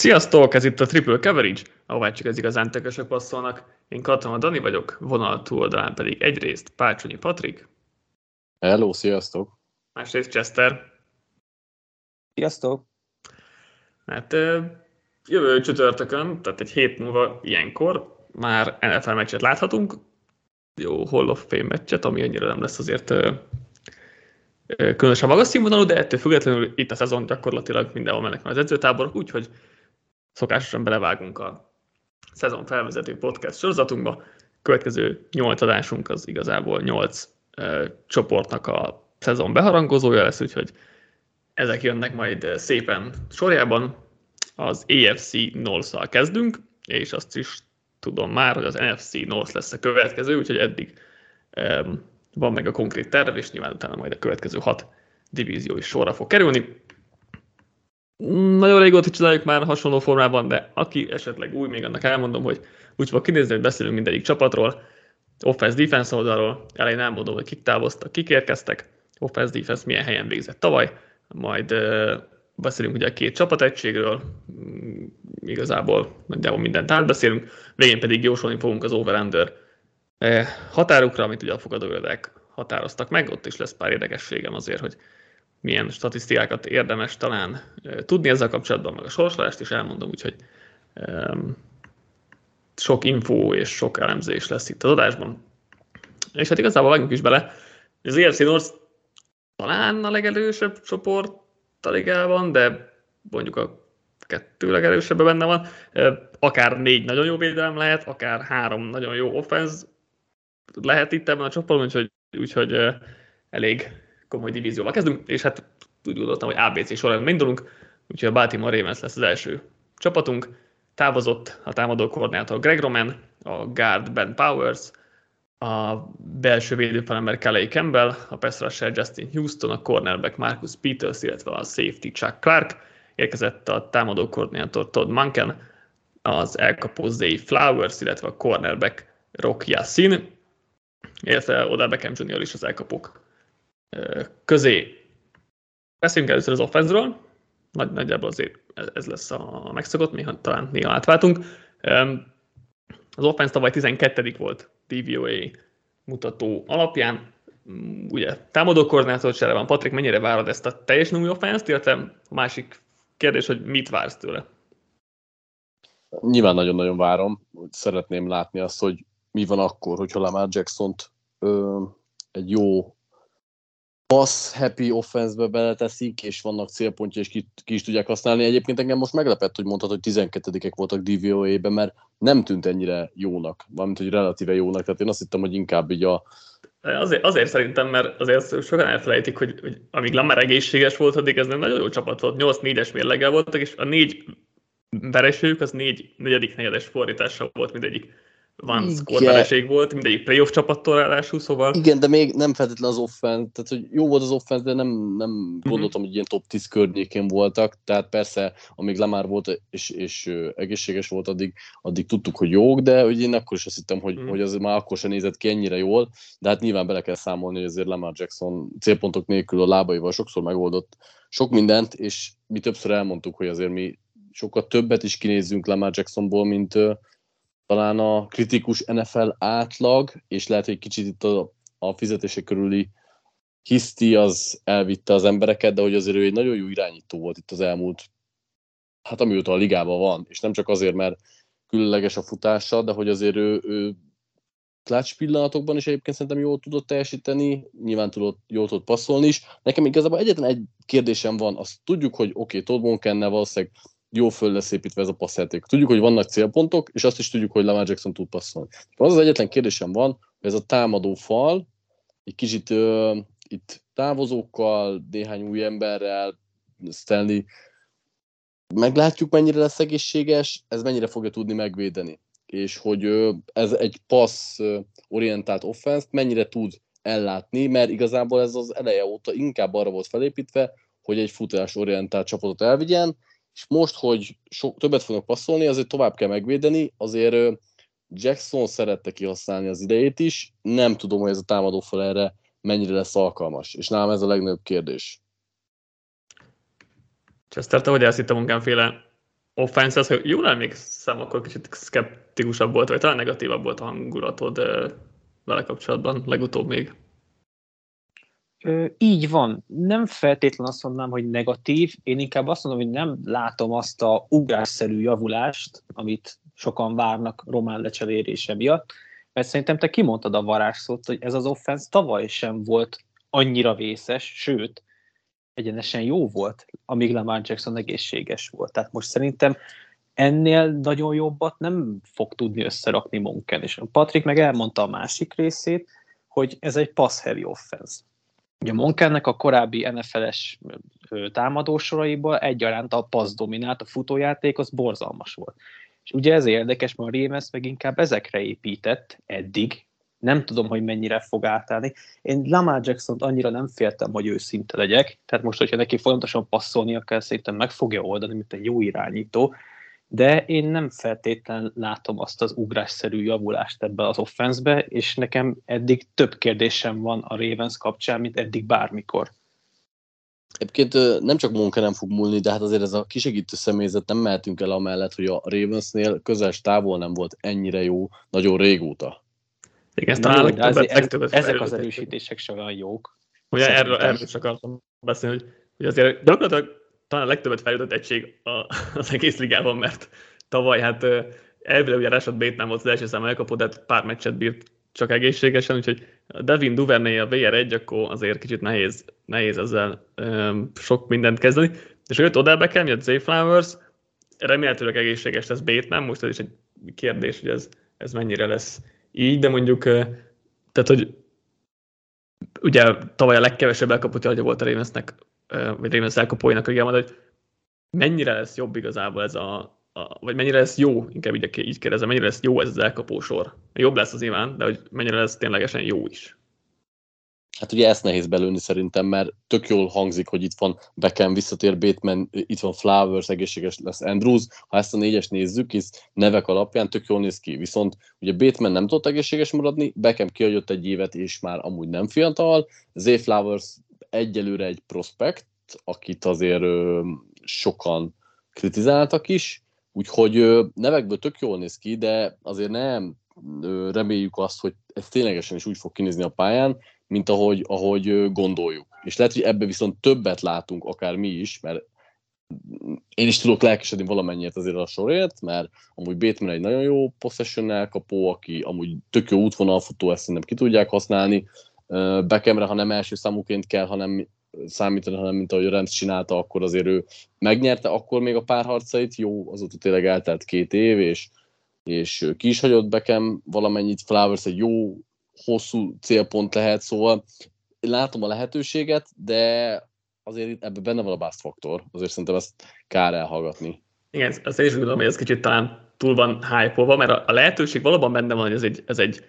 Sziasztok, ez itt a Triple Coverage, ahová csak az igazán tökösök passzolnak. Én Katona Dani vagyok, vonal túloldalán pedig egyrészt Pácsonyi Patrik. Hello, sziasztok! Másrészt Chester. Sziasztok! Hát jövő csütörtökön, tehát egy hét múlva ilyenkor már NFL meccset láthatunk. Jó Hall of Fame meccset, ami annyira nem lesz azért különösen magas színvonalú, de ettől függetlenül itt a szezon gyakorlatilag mindenhol mennek az edzőtáborok, úgyhogy szokásosan belevágunk a szezon felvezető podcast sorozatunkba. Következő nyolc adásunk az igazából nyolc uh, csoportnak a szezon beharangozója lesz, úgyhogy ezek jönnek majd szépen sorjában. Az AFC North-szal kezdünk, és azt is tudom már, hogy az NFC North lesz a következő, úgyhogy eddig um, van meg a konkrét terv, és nyilván utána majd a következő hat divízió is sorra fog kerülni. Nagyon régóta csináljuk már hasonló formában, de aki esetleg új, még annak elmondom, hogy úgy fog kinézni, hogy beszélünk mindegyik csapatról, offense-defense oldalról, elején elmondom, hogy kik távoztak, kik érkeztek, offense-defense milyen helyen végzett tavaly, majd beszélünk ugye a két csapategységről, mm, igazából nagyjából mindent átbeszélünk, végén pedig jósolni fogunk az over-under határukra, amit ugye a fogadóirodák határoztak meg, ott is lesz pár érdekességem azért, hogy milyen statisztikákat érdemes talán tudni ezzel kapcsolatban, meg a sorsolást is elmondom, úgyhogy um, sok info és sok elemzés lesz itt az adásban. És hát igazából vágjunk is bele, az EFC North talán a legerősebb csoport a ligában, de mondjuk a kettő legerősebben benne van. Akár négy nagyon jó védelem lehet, akár három nagyon jó offense lehet itt ebben a csoportban, úgyhogy, úgyhogy elég komoly divízióval kezdünk, és hát úgy gondoltam, hogy ABC során indulunk, úgyhogy a Baltimore Ravens lesz az első csapatunk. Távozott a támadó koordinátor Greg Roman, a guard Ben Powers, a belső védőfalember Kelly Campbell, a pass rusher Justin Houston, a cornerback Marcus Peters, illetve a safety Chuck Clark, érkezett a támadó koordinátor Todd Munken, az elkapó Zay Flowers, illetve a cornerback Rock Yassin, illetve oda Beckham Jr. is az elkapók közé. Beszéljünk először az offenzről, Nagy, nagyjából azért ez lesz a megszokott, mi talán néha átváltunk. Az offense tavaly 12. volt DVOA mutató alapján, mm, ugye támadó koordinátor csere van. Patrik, mennyire várod ezt a teljes új offense illetve a másik kérdés, hogy mit vársz tőle? Nyilván nagyon-nagyon várom. Szeretném látni azt, hogy mi van akkor, hogyha Lamar Jackson-t ö, egy jó pass happy offense-be beleteszik, és vannak célpontja, és ki, ki, is tudják használni. Egyébként engem most meglepett, hogy mondtad, hogy 12-ek voltak DVOA-ben, mert nem tűnt ennyire jónak, valamint, hogy relatíve jónak, tehát én azt hittem, hogy inkább így a Azért, azért szerintem, mert azért sokan elfelejtik, hogy, hogy amíg Lamar egészséges volt, addig ez nem nagyon jó csapat volt. 8-4-es mérleggel voltak, és a négy veresőjük az négy negyedik negyedes fordítása volt mindegyik van score volt, mindegyik playoff csapattól ráadásul, szóval... Igen, de még nem feltétlenül az offense, tehát hogy jó volt az offense, de nem, nem mm-hmm. gondoltam, hogy ilyen top 10 környékén voltak, tehát persze, amíg Lamar volt és, és egészséges volt, addig, addig tudtuk, hogy jók, de hogy én akkor is azt hittem, hogy, mm. hogy az már akkor sem nézett ki ennyire jól, de hát nyilván bele kell számolni, hogy azért Lamar Jackson célpontok nélkül a lábaival sokszor megoldott sok mindent, és mi többször elmondtuk, hogy azért mi sokkal többet is kinézzünk Lamar Jacksonból, mint, talán a kritikus NFL átlag, és lehet, hogy kicsit itt a, a fizetések körüli hiszti az elvitte az embereket, de hogy azért ő egy nagyon jó irányító volt itt az elmúlt, hát amióta a ligában van, és nem csak azért, mert különleges a futása, de hogy azért ő, ő clutch pillanatokban is egyébként szerintem jól tudott teljesíteni, nyilván tudott, jól tudott passzolni is. Nekem igazából egyetlen egy kérdésem van, azt tudjuk, hogy oké, okay, Todd Monkennel valószínűleg jó föl lesz építve ez a passzjáték. Tudjuk, hogy vannak célpontok, és azt is tudjuk, hogy Lamar Jackson tud passzolni. Az az egyetlen kérdésem van, hogy ez a támadó fal, egy kicsit uh, itt távozókkal, néhány új emberrel, Stanley, meglátjuk, mennyire lesz egészséges, ez mennyire fogja tudni megvédeni. És hogy uh, ez egy passz orientált offense mennyire tud ellátni, mert igazából ez az eleje óta inkább arra volt felépítve, hogy egy futás orientált csapatot elvigyen, és most, hogy so, többet fognak passzolni, azért tovább kell megvédeni, azért Jackson szerette kihasználni az idejét is, nem tudom, hogy ez a támadó fel erre mennyire lesz alkalmas, és nálam ez a legnagyobb kérdés. Chester, te hogy állsz itt a munkánféle offense ha jól emlékszem, akkor kicsit szkeptikusabb volt, vagy talán negatívabb volt a hangulatod vele kapcsolatban, legutóbb még. Ö, így van. Nem feltétlenül azt mondanám, hogy negatív, én inkább azt mondom, hogy nem látom azt a ugrásszerű javulást, amit sokan várnak Román lecserérése miatt, mert szerintem te kimondtad a varázsszót, hogy ez az offense tavaly sem volt annyira vészes, sőt, egyenesen jó volt, amíg Lamar Jackson egészséges volt. Tehát most szerintem ennél nagyon jobbat nem fog tudni összerakni Monken. És Patrick meg elmondta a másik részét, hogy ez egy pass heavy offense. Ugye Monkennek a korábbi NFL-es támadósoraiból egyaránt a pass dominált, a futójáték az borzalmas volt. És ugye ez érdekes, mert a Ravens meg inkább ezekre épített eddig, nem tudom, hogy mennyire fog átállni. Én Lamar jackson annyira nem féltem, hogy őszinte legyek, tehát most, hogyha neki folyamatosan passzolnia kell, szerintem meg fogja oldani, mint egy jó irányító, de én nem feltétlen látom azt az ugrásszerű javulást ebbe az offenszbe, és nekem eddig több kérdésem van a Ravens kapcsán, mint eddig bármikor. Egyébként nem csak munka nem fog múlni, de hát azért ez a kisegítő személyzet nem mehetünk el amellett, hogy a Ravensnél közel távol nem volt ennyire jó nagyon régóta. Igen, ezt talán ez, ez, ezek az erősítések sem olyan jók. Ugye erről, erről is akartam beszélni, hogy, hogy azért gyakorlatilag talán a legtöbbet fejlődött egység a, az egész ligában, mert tavaly hát elvileg ugye Rashad Bateman volt az első szám elkapó, de hát pár meccset bírt csak egészségesen, úgyhogy Devin Duvernay a VR1, akkor azért kicsit nehéz, nehéz ezzel um, sok mindent kezdeni. És jött Odell Beckham, jött Zay Flowers, remélhetőleg egészséges lesz Bateman, most ez is egy kérdés, hogy ez, ez mennyire lesz így, de mondjuk, tehát hogy ugye tavaly a legkevesebb elkapott hogy volt a Ravensnek, vagy Ravens elkapóinak a hogy mennyire lesz jobb igazából ez a, a, vagy mennyire lesz jó, inkább így, így kérdezem, mennyire lesz jó ez az elkapósor. Jobb lesz az Iván, de hogy mennyire lesz ténylegesen jó is. Hát ugye ezt nehéz belőni szerintem, mert tök jól hangzik, hogy itt van Beckham, visszatér Bateman, itt van Flowers, egészséges lesz Andrews. Ha ezt a négyes nézzük, hisz nevek alapján tök jól néz ki. Viszont ugye Bateman nem tudott egészséges maradni, Beckham kiadott egy évet, és már amúgy nem fiatal. Zay Flowers egyelőre egy prospekt, akit azért sokan kritizáltak is, úgyhogy nevekből tök jól néz ki, de azért nem reméljük azt, hogy ez ténylegesen is úgy fog kinézni a pályán, mint ahogy, ahogy gondoljuk. És lehet, hogy ebbe viszont többet látunk, akár mi is, mert én is tudok lelkesedni valamennyit azért a sorért, mert amúgy Bateman egy nagyon jó possession elkapó, aki amúgy tök jó útvonalfutó, ezt szerintem ki tudják használni. Bekemre, ha nem első számúként kell, hanem számítani, hanem mint ahogy a Rams csinálta, akkor azért ő megnyerte akkor még a párharcait, jó, azóta tényleg eltelt két év, és, és ki is hagyott Bekem valamennyit, Flowers egy jó hosszú célpont lehet, szóval látom a lehetőséget, de azért ebben benne van a bust faktor, azért szerintem ezt kár elhallgatni. Igen, azt én is gondolom, hogy ez kicsit talán túl van hype mert a, lehetőség valóban benne van, hogy ez egy, ez egy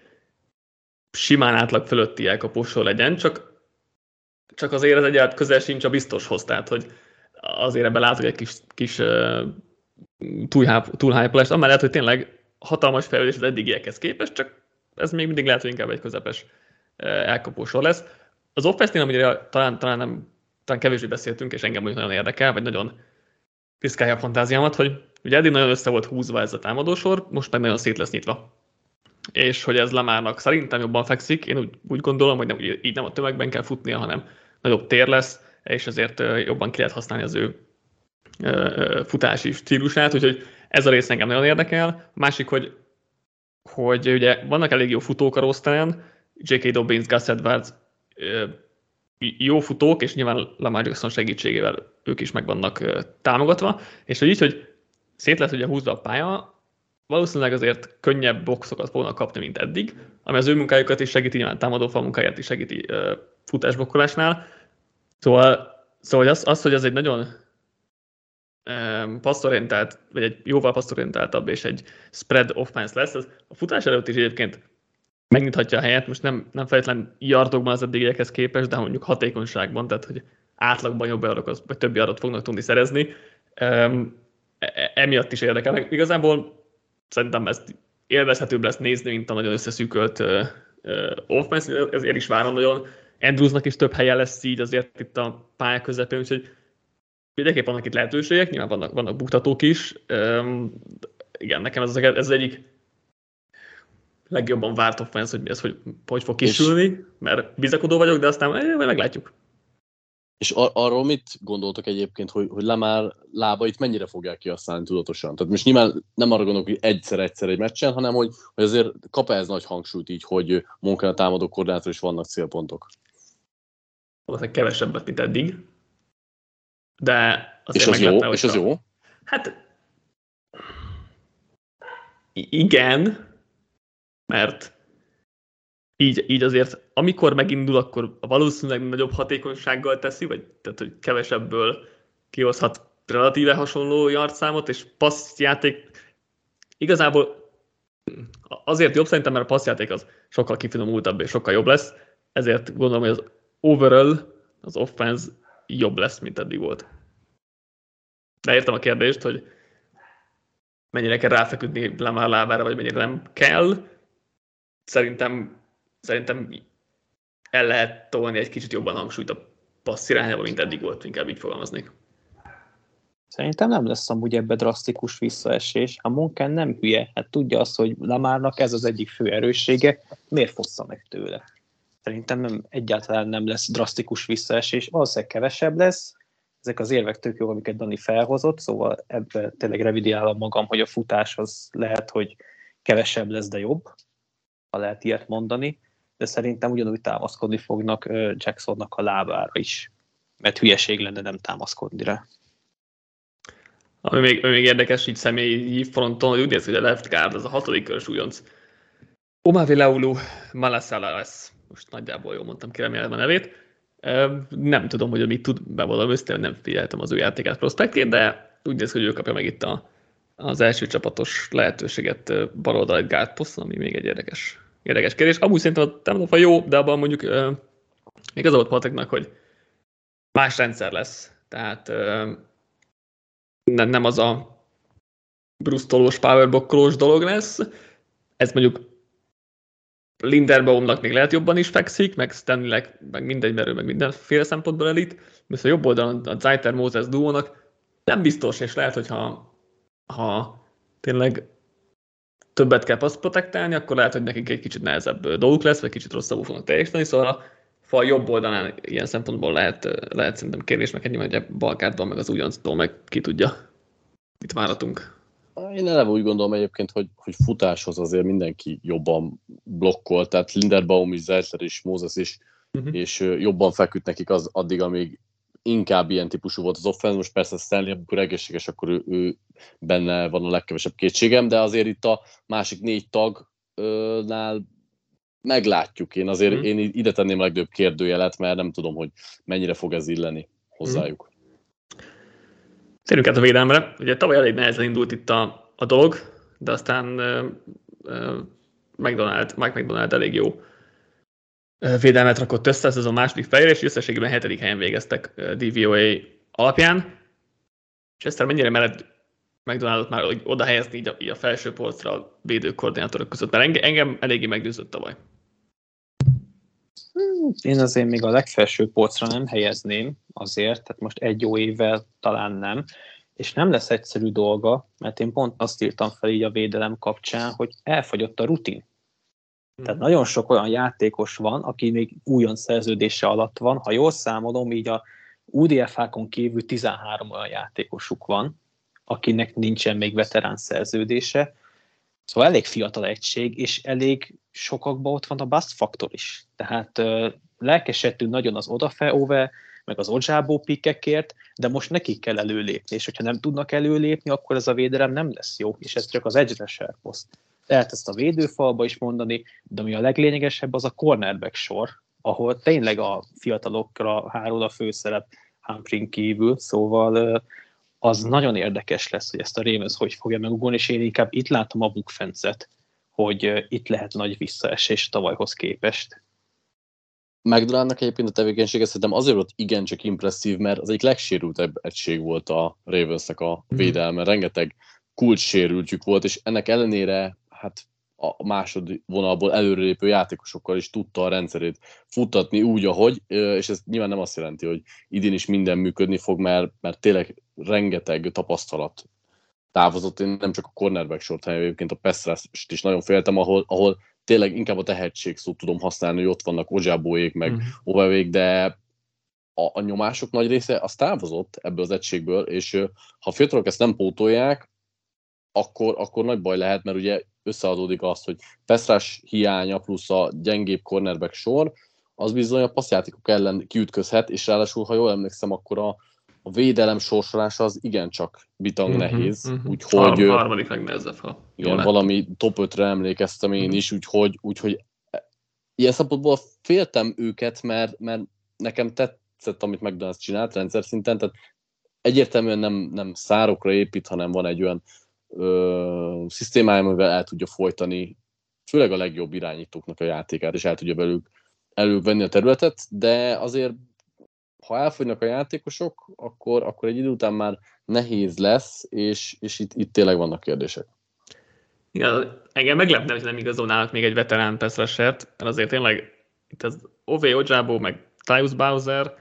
simán átlag fölötti elkapósor legyen, csak, csak azért ez egyáltalán közel sincs a biztoshoz, tehát hogy azért ebben látok egy kis, kis uh, túl, túl hype amellett, hogy tényleg hatalmas fejlődés az eddigiekhez képest, csak ez még mindig lehet, hogy inkább egy közepes elkapósor lesz. Az offense amire talán, talán, nem, talán kevésbé beszéltünk, és engem nagyon érdekel, vagy nagyon piszkálja a fantáziámat, hogy ugye eddig nagyon össze volt húzva ez a támadósor, most meg nagyon szét lesz nyitva. És hogy ez Lamárnak szerintem jobban fekszik, én úgy, úgy gondolom, hogy nem, így nem a tömegben kell futnia, hanem nagyobb tér lesz, és ezért jobban ki lehet használni az ő futási stílusát, úgyhogy ez a rész engem nagyon érdekel. A másik, hogy hogy ugye vannak elég jó futók a roszteren, J.K. Dobbins, Gus Edwards jó futók, és nyilván Lamar Jackson segítségével ők is meg vannak támogatva, és hogy így, hogy szét lesz ugye húzva a pálya, valószínűleg azért könnyebb boxokat fognak kapni, mint eddig, ami az ő munkájukat is segíti, nyilván támadó fal munkáját is segíti futásbokkolásnál. Szóval, szóval az, az, hogy ez egy nagyon passzorientált, vagy egy jóval passzorientáltabb és egy spread offense lesz, az a futás előtt is egyébként megnyithatja a helyet, most nem, nem feltétlenül yardokban az eddigiekhez képest, de mondjuk hatékonyságban, tehát hogy átlagban jobb yardok, vagy több yardot fognak tudni szerezni. Um, emiatt is érdekel. Igazából szerintem ezt élvezhetőbb lesz nézni, mint a nagyon összeszűkölt uh, uh, offense, ezért is várom nagyon. Andrewsnak is több helye lesz így azért itt a pálya közepén, úgyhogy Mindenképp vannak itt lehetőségek, nyilván vannak, vannak buktatók is. Um, igen, nekem ez, ez egyik legjobban várt offense, hogy ez hogy, hogy fog kisülni, mert bizakodó vagyok, de aztán eh, meglátjuk. És ar- arról mit gondoltok egyébként, hogy, hogy Lamár lábait mennyire fogják kihasználni tudatosan? Tehát most nyilván nem arra gondolok, hogy egyszer-egyszer egy meccsen, hanem hogy, hogy azért kap ez nagy hangsúlyt így, hogy munkán a támadó koordinátor is vannak célpontok. Valószínűleg kevesebbet, mint eddig. De és az jó? És az jó? Hát igen, mert így, így azért, amikor megindul, akkor valószínűleg nagyobb hatékonysággal teszi, vagy tehát, hogy kevesebből kihozhat relatíve hasonló yardszámot, és passzjáték igazából azért jobb szerintem, mert a passzjáték az sokkal kifinomultabb és sokkal jobb lesz, ezért gondolom, hogy az overall, az offense jobb lesz, mint eddig volt. De értem a kérdést, hogy mennyire kell ráfeküdni Lamar lábára, vagy mennyire nem kell. Szerintem, szerintem el lehet tolni egy kicsit jobban hangsúlyt a passz irányába, mint eddig volt, inkább így fogalmaznék. Szerintem nem lesz amúgy ebbe drasztikus visszaesés. A munkán nem hülye, hát tudja azt, hogy Lamárnak ez az egyik fő erőssége, miért fossza meg tőle? Szerintem nem, egyáltalán nem lesz drasztikus visszaesés, valószínűleg kevesebb lesz, ezek az érvek tök jó, amiket Dani felhozott, szóval ebben tényleg revidiálom magam, hogy a futás az lehet, hogy kevesebb lesz, de jobb, ha lehet ilyet mondani, de szerintem ugyanúgy támaszkodni fognak Jacksonnak a lábára is, mert hülyeség lenne nem támaszkodni rá. Ami még, ami még érdekes így személyi fronton, hogy úgy néz, hogy a left guard, az a hatodik körös újonc. Omavi Leulu Malasala lesz. Most nagyjából jól mondtam ki remélem a nevét nem tudom, hogy mit tud, bevallom össze, nem figyeltem az ő játékát prospektjét, de úgy néz hogy ő kapja meg itt a, az első csapatos lehetőséget baloldal egy guard poszton, ami még egy érdekes, érdekes kérdés. Amúgy szerintem a támadófa jó, de abban mondjuk uh, még az volt Pateknak, hogy más rendszer lesz. Tehát uh, nem, nem az a brusztolós, powerbokkolós dolog lesz. Ez mondjuk Linderbaumnak még lehet jobban is fekszik, meg Stanley, meg mindegy merő, meg mindenféle szempontból elit, viszont a jobb oldalon a Zaiter Moses duónak nem biztos, és lehet, hogy ha, ha tényleg többet kell passz protektálni, akkor lehet, hogy nekik egy kicsit nehezebb dolguk lesz, vagy kicsit rosszabbul fognak teljesíteni, szóval a fal jobb oldalán ilyen szempontból lehet, lehet szerintem kérdés, meg ennyi, hogy a balkádban, meg az ugyanctól, meg ki tudja, mit várhatunk. Én eleve úgy gondolom egyébként, hogy, hogy futáshoz azért mindenki jobban blokkol, tehát Linderbaum is, Zeltler is, Mózes is, uh-huh. és jobban feküdt nekik az addig, amíg inkább ilyen típusú volt az offense, most persze Stanley, amikor egészséges, akkor ő, ő benne van a legkevesebb kétségem, de azért itt a másik négy tagnál meglátjuk. Én azért uh-huh. én ide tenném a legtöbb kérdőjelet, mert nem tudom, hogy mennyire fog ez illeni hozzájuk. Uh-huh. Térjünk át a védelemre. Ugye tavaly elég nehezen indult itt a, a dolog, de aztán uh, uh, McDonald, Mike McDonald elég jó védelmet rakott össze, ez a második fejre, és összességében hetedik helyen végeztek DVOA alapján. És ezt mennyire mered McDonaldot már oda helyezni így a, így a felső polcra a védőkoordinátorok között, mert engem, engem eléggé meggyőzött tavaly. Én azért még a legfelső polcra nem helyezném azért, tehát most egy jó évvel talán nem, és nem lesz egyszerű dolga, mert én pont azt írtam fel így a védelem kapcsán, hogy elfogyott a rutin. Tehát hmm. nagyon sok olyan játékos van, aki még újon szerződése alatt van. Ha jól számolom, így a UDFH-kon kívül 13 olyan játékosuk van, akinek nincsen még veterán szerződése, Szóval elég fiatal egység, és elég sokakban ott van a bust faktor is. Tehát uh, lelkesedtünk nagyon az odafeove, meg az odzsábó pikkekért, de most nekik kell előlépni, és hogyha nem tudnak előlépni, akkor ez a védelem nem lesz jó, és ez csak az edge poszt. Lehet ezt a védőfalba is mondani, de ami a leglényegesebb, az a cornerback sor, ahol tényleg a fiatalokra hárul a főszerep Humphrey kívül, szóval az nagyon érdekes lesz, hogy ezt a Ravens hogy fogja megugolni, és én inkább itt látom a bukfencet, hogy itt lehet nagy visszaesés tavalyhoz képest. McDonaldnak egyébként a tevékenysége szerintem azért volt igencsak impresszív, mert az egyik legsérültebb egység volt a Ravensnek a mhm. védelme. Mm. Rengeteg kulcs sérültjük volt, és ennek ellenére hát a második vonalból előrelépő játékosokkal is tudta a rendszerét futtatni úgy, ahogy, és ez nyilván nem azt jelenti, hogy idén is minden működni fog, mert, mert tényleg rengeteg tapasztalat távozott, én nem csak a cornerback sort, hanem egyébként a Pestrast is nagyon féltem, ahol, ahol tényleg inkább a tehetség szót tudom használni, hogy ott vannak Ojabóék, meg mm. Ovevék, de a, a nyomások nagy része az távozott ebből az egységből, és ha a fiatalok ezt nem pótolják, akkor, akkor nagy baj lehet, mert ugye összeadódik az, hogy Pestrás hiánya plusz a gyengébb cornerback sor, az bizony a passzjátékok ellen kiütközhet, és ráadásul, ha jól emlékszem, akkor a, a védelem sorsolása az igencsak bitang uh-huh, nehéz, uh-huh. úgyhogy... Har- harmadik legnehezebb, ha Igen, valami top 5-re emlékeztem én uh-huh. is, úgyhogy, úgyhogy ilyen szempontból féltem őket, mert, mert nekem tetszett, amit McDonald's csinált rendszer szinten, tehát egyértelműen nem, nem szárokra épít, hanem van egy olyan ö, szisztémája, amivel el tudja folytani főleg a legjobb irányítóknak a játékát, és el tudja belőlük elővenni a területet, de azért ha elfogynak a játékosok, akkor, akkor egy idő után már nehéz lesz, és, és itt, itt tényleg vannak kérdések. Igen, engem meglepne, hogy nem igazolnának még egy veterán Peszresert, mert azért tényleg itt az Ove Ojabo, meg Tyus Bowser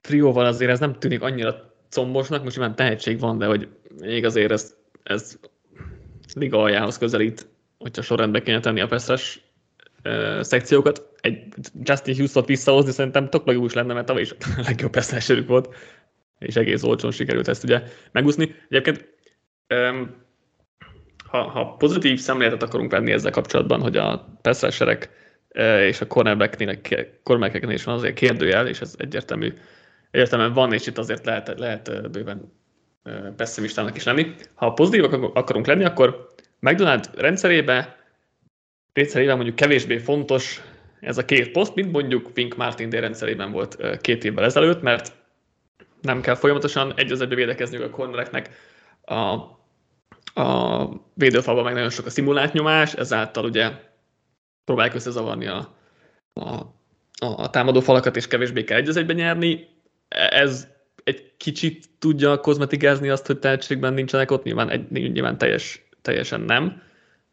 trióval azért ez nem tűnik annyira combosnak, most nyilván tehetség van, de hogy még azért ez, ez liga aljához közelít, hogyha sorrendbe kéne tenni a Peszres szekciókat. Egy Justin Houston visszahozni szerintem tök logikus lenne, mert tavaly is a legjobb persze volt, és egész olcsón sikerült ezt ugye megúszni. Egyébként ha, ha pozitív szemléletet akarunk venni ezzel kapcsolatban, hogy a perszerek és a cornerbackeknél is van azért kérdőjel, és ez egyértelmű, egyértelműen van, és itt azért lehet, lehet bőven pessimistának is lenni. Ha pozitívak akarunk lenni, akkor McDonald rendszerébe rendszerében mondjuk kevésbé fontos ez a két poszt, mint mondjuk Fink Martin rendszerében volt két évvel ezelőtt, mert nem kell folyamatosan egy az egybe védekezniük a cornereknek, a, a védőfalban meg nagyon sok a szimulált nyomás, ezáltal ugye próbálják összezavarni a, a, a támadó falakat, és kevésbé kell egy az egyben nyerni. Ez egy kicsit tudja kozmetikázni azt, hogy tehetségben nincsenek ott, nyilván, egy, nyilván teljes, teljesen nem,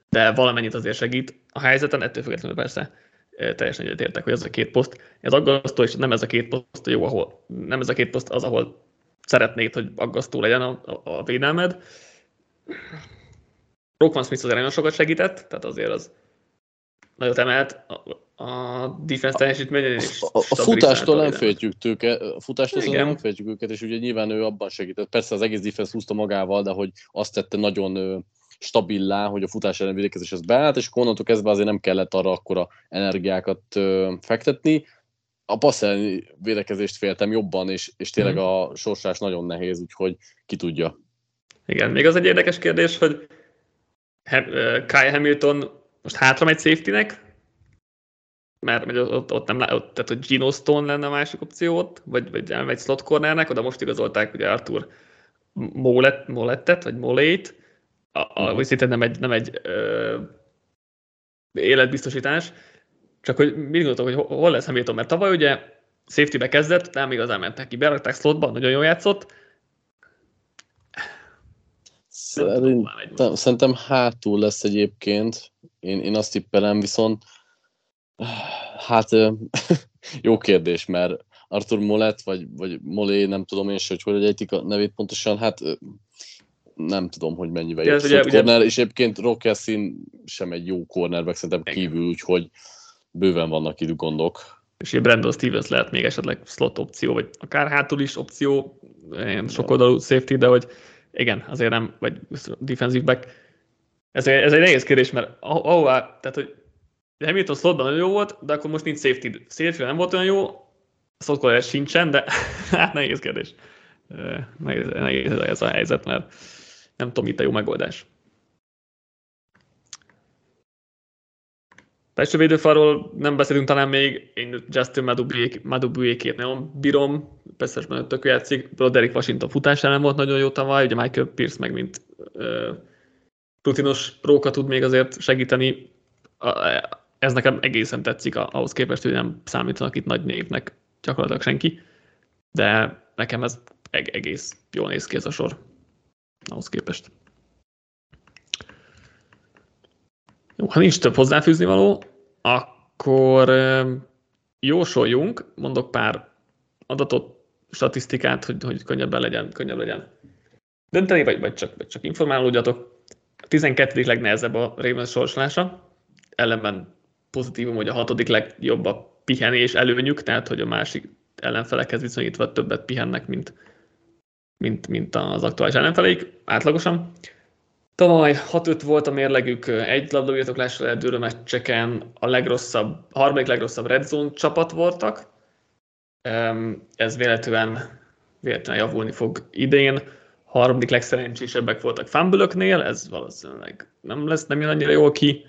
de valamennyit azért segít a helyzeten, ettől függetlenül persze teljesen egyetértek, hogy ez a két poszt. Ez aggasztó, és nem ez a két poszt jó, ahol nem ez a két poszt az, ahol szeretnéd, hogy aggasztó legyen a, a, a védelmed. Rockman Smith azért nagyon sokat segített, tehát azért az nagyot emelt a, defense teljesítményen. A, a, a futástól nem féltjük őket, a futástól nem féltjük őket, és ugye nyilván ő abban segített. Persze az egész defense húzta magával, de hogy azt tette nagyon stabilá, hogy a futás ellen védekezés ez beállt, és onnantól kezdve azért nem kellett arra akkora energiákat fektetni. A passz védekezést féltem jobban, és, és tényleg mm. a sorsás nagyon nehéz, úgyhogy ki tudja. Igen, még az egy érdekes kérdés, hogy Kai Hamilton most hátra megy safety-nek, mert ott, ott nem ott, tehát hogy Gino Stone lenne a másik opció ott, vagy, vagy elmegy slot cornernek, oda most igazolták ugye Arthur Molettet, vagy Molét, a, a, vagy szinte nem egy, nem egy ö, életbiztosítás, csak hogy mit gondoltok, hogy hol lesz Hamilton, mert tavaly ugye safety-be kezdett, nem igazán mentek ki, berakták slotba, nagyon jól játszott. Szerintem, szerintem hátul lesz egyébként, én, én azt tippelem, viszont hát jó kérdés, mert Arthur Molet, vagy, vagy Molé, nem tudom én se, hogy hogy ejtik a nevét pontosan, hát nem tudom, hogy mennyivel jobb ugye, ugye, corner, és egyébként Rockesin sem egy jó cornerback, szerintem kívül, úgyhogy bőven vannak itt gondok. És ugye Brandon Stevens lehet még esetleg slot opció, vagy akár hátul is opció, ilyen sokoldalú safety, de hogy igen, azért nem, vagy defensive back. Ez, ez egy nehéz kérdés, mert ahová, tehát hogy Hamilton slotban nagyon jó volt, de akkor most nincs safety. Safety nem volt olyan jó, slot sincsen, de hát nehéz kérdés. Nehéz, nehéz ez a helyzet, mert nem tudom, itt a jó megoldás. Belső védőfalról nem beszélünk talán még, én Justin Madubuékét nagyon bírom, persze tök játszik, Broderick Washington futásán nem volt nagyon jó tavaly, ugye Michael Pierce meg mint uh, rutinos próka tud még azért segíteni. Ez nekem egészen tetszik ahhoz képest, hogy nem számítanak itt nagy névnek gyakorlatilag senki, de nekem ez egész jól néz ki ez a sor ahhoz képest. Jó, ha nincs több hozzáfűzni való, akkor jósoljunk, mondok pár adatot, statisztikát, hogy, hogy könnyebben legyen, könnyebb legyen dönteni, vagy, vagy, csak, vagy csak informálódjatok. A 12. legnehezebb a Ravens sorsolása, ellenben pozitívum, hogy a hatodik legjobb a pihenés előnyük, tehát hogy a másik ellenfelekhez viszonyítva többet pihennek, mint, mint, mint az aktuális ellenfeleik, átlagosan. Tavaly 6-5 volt a mérlegük, egy labdavirtoklásra lehet dőlő meccseken, a legrosszabb, a harmadik legrosszabb red zone csapat voltak. Ez véletlenül, véletlenül javulni fog idén. Harmadik legszerencsésebbek voltak fumble ez valószínűleg nem lesz, nem jön annyira jól ki.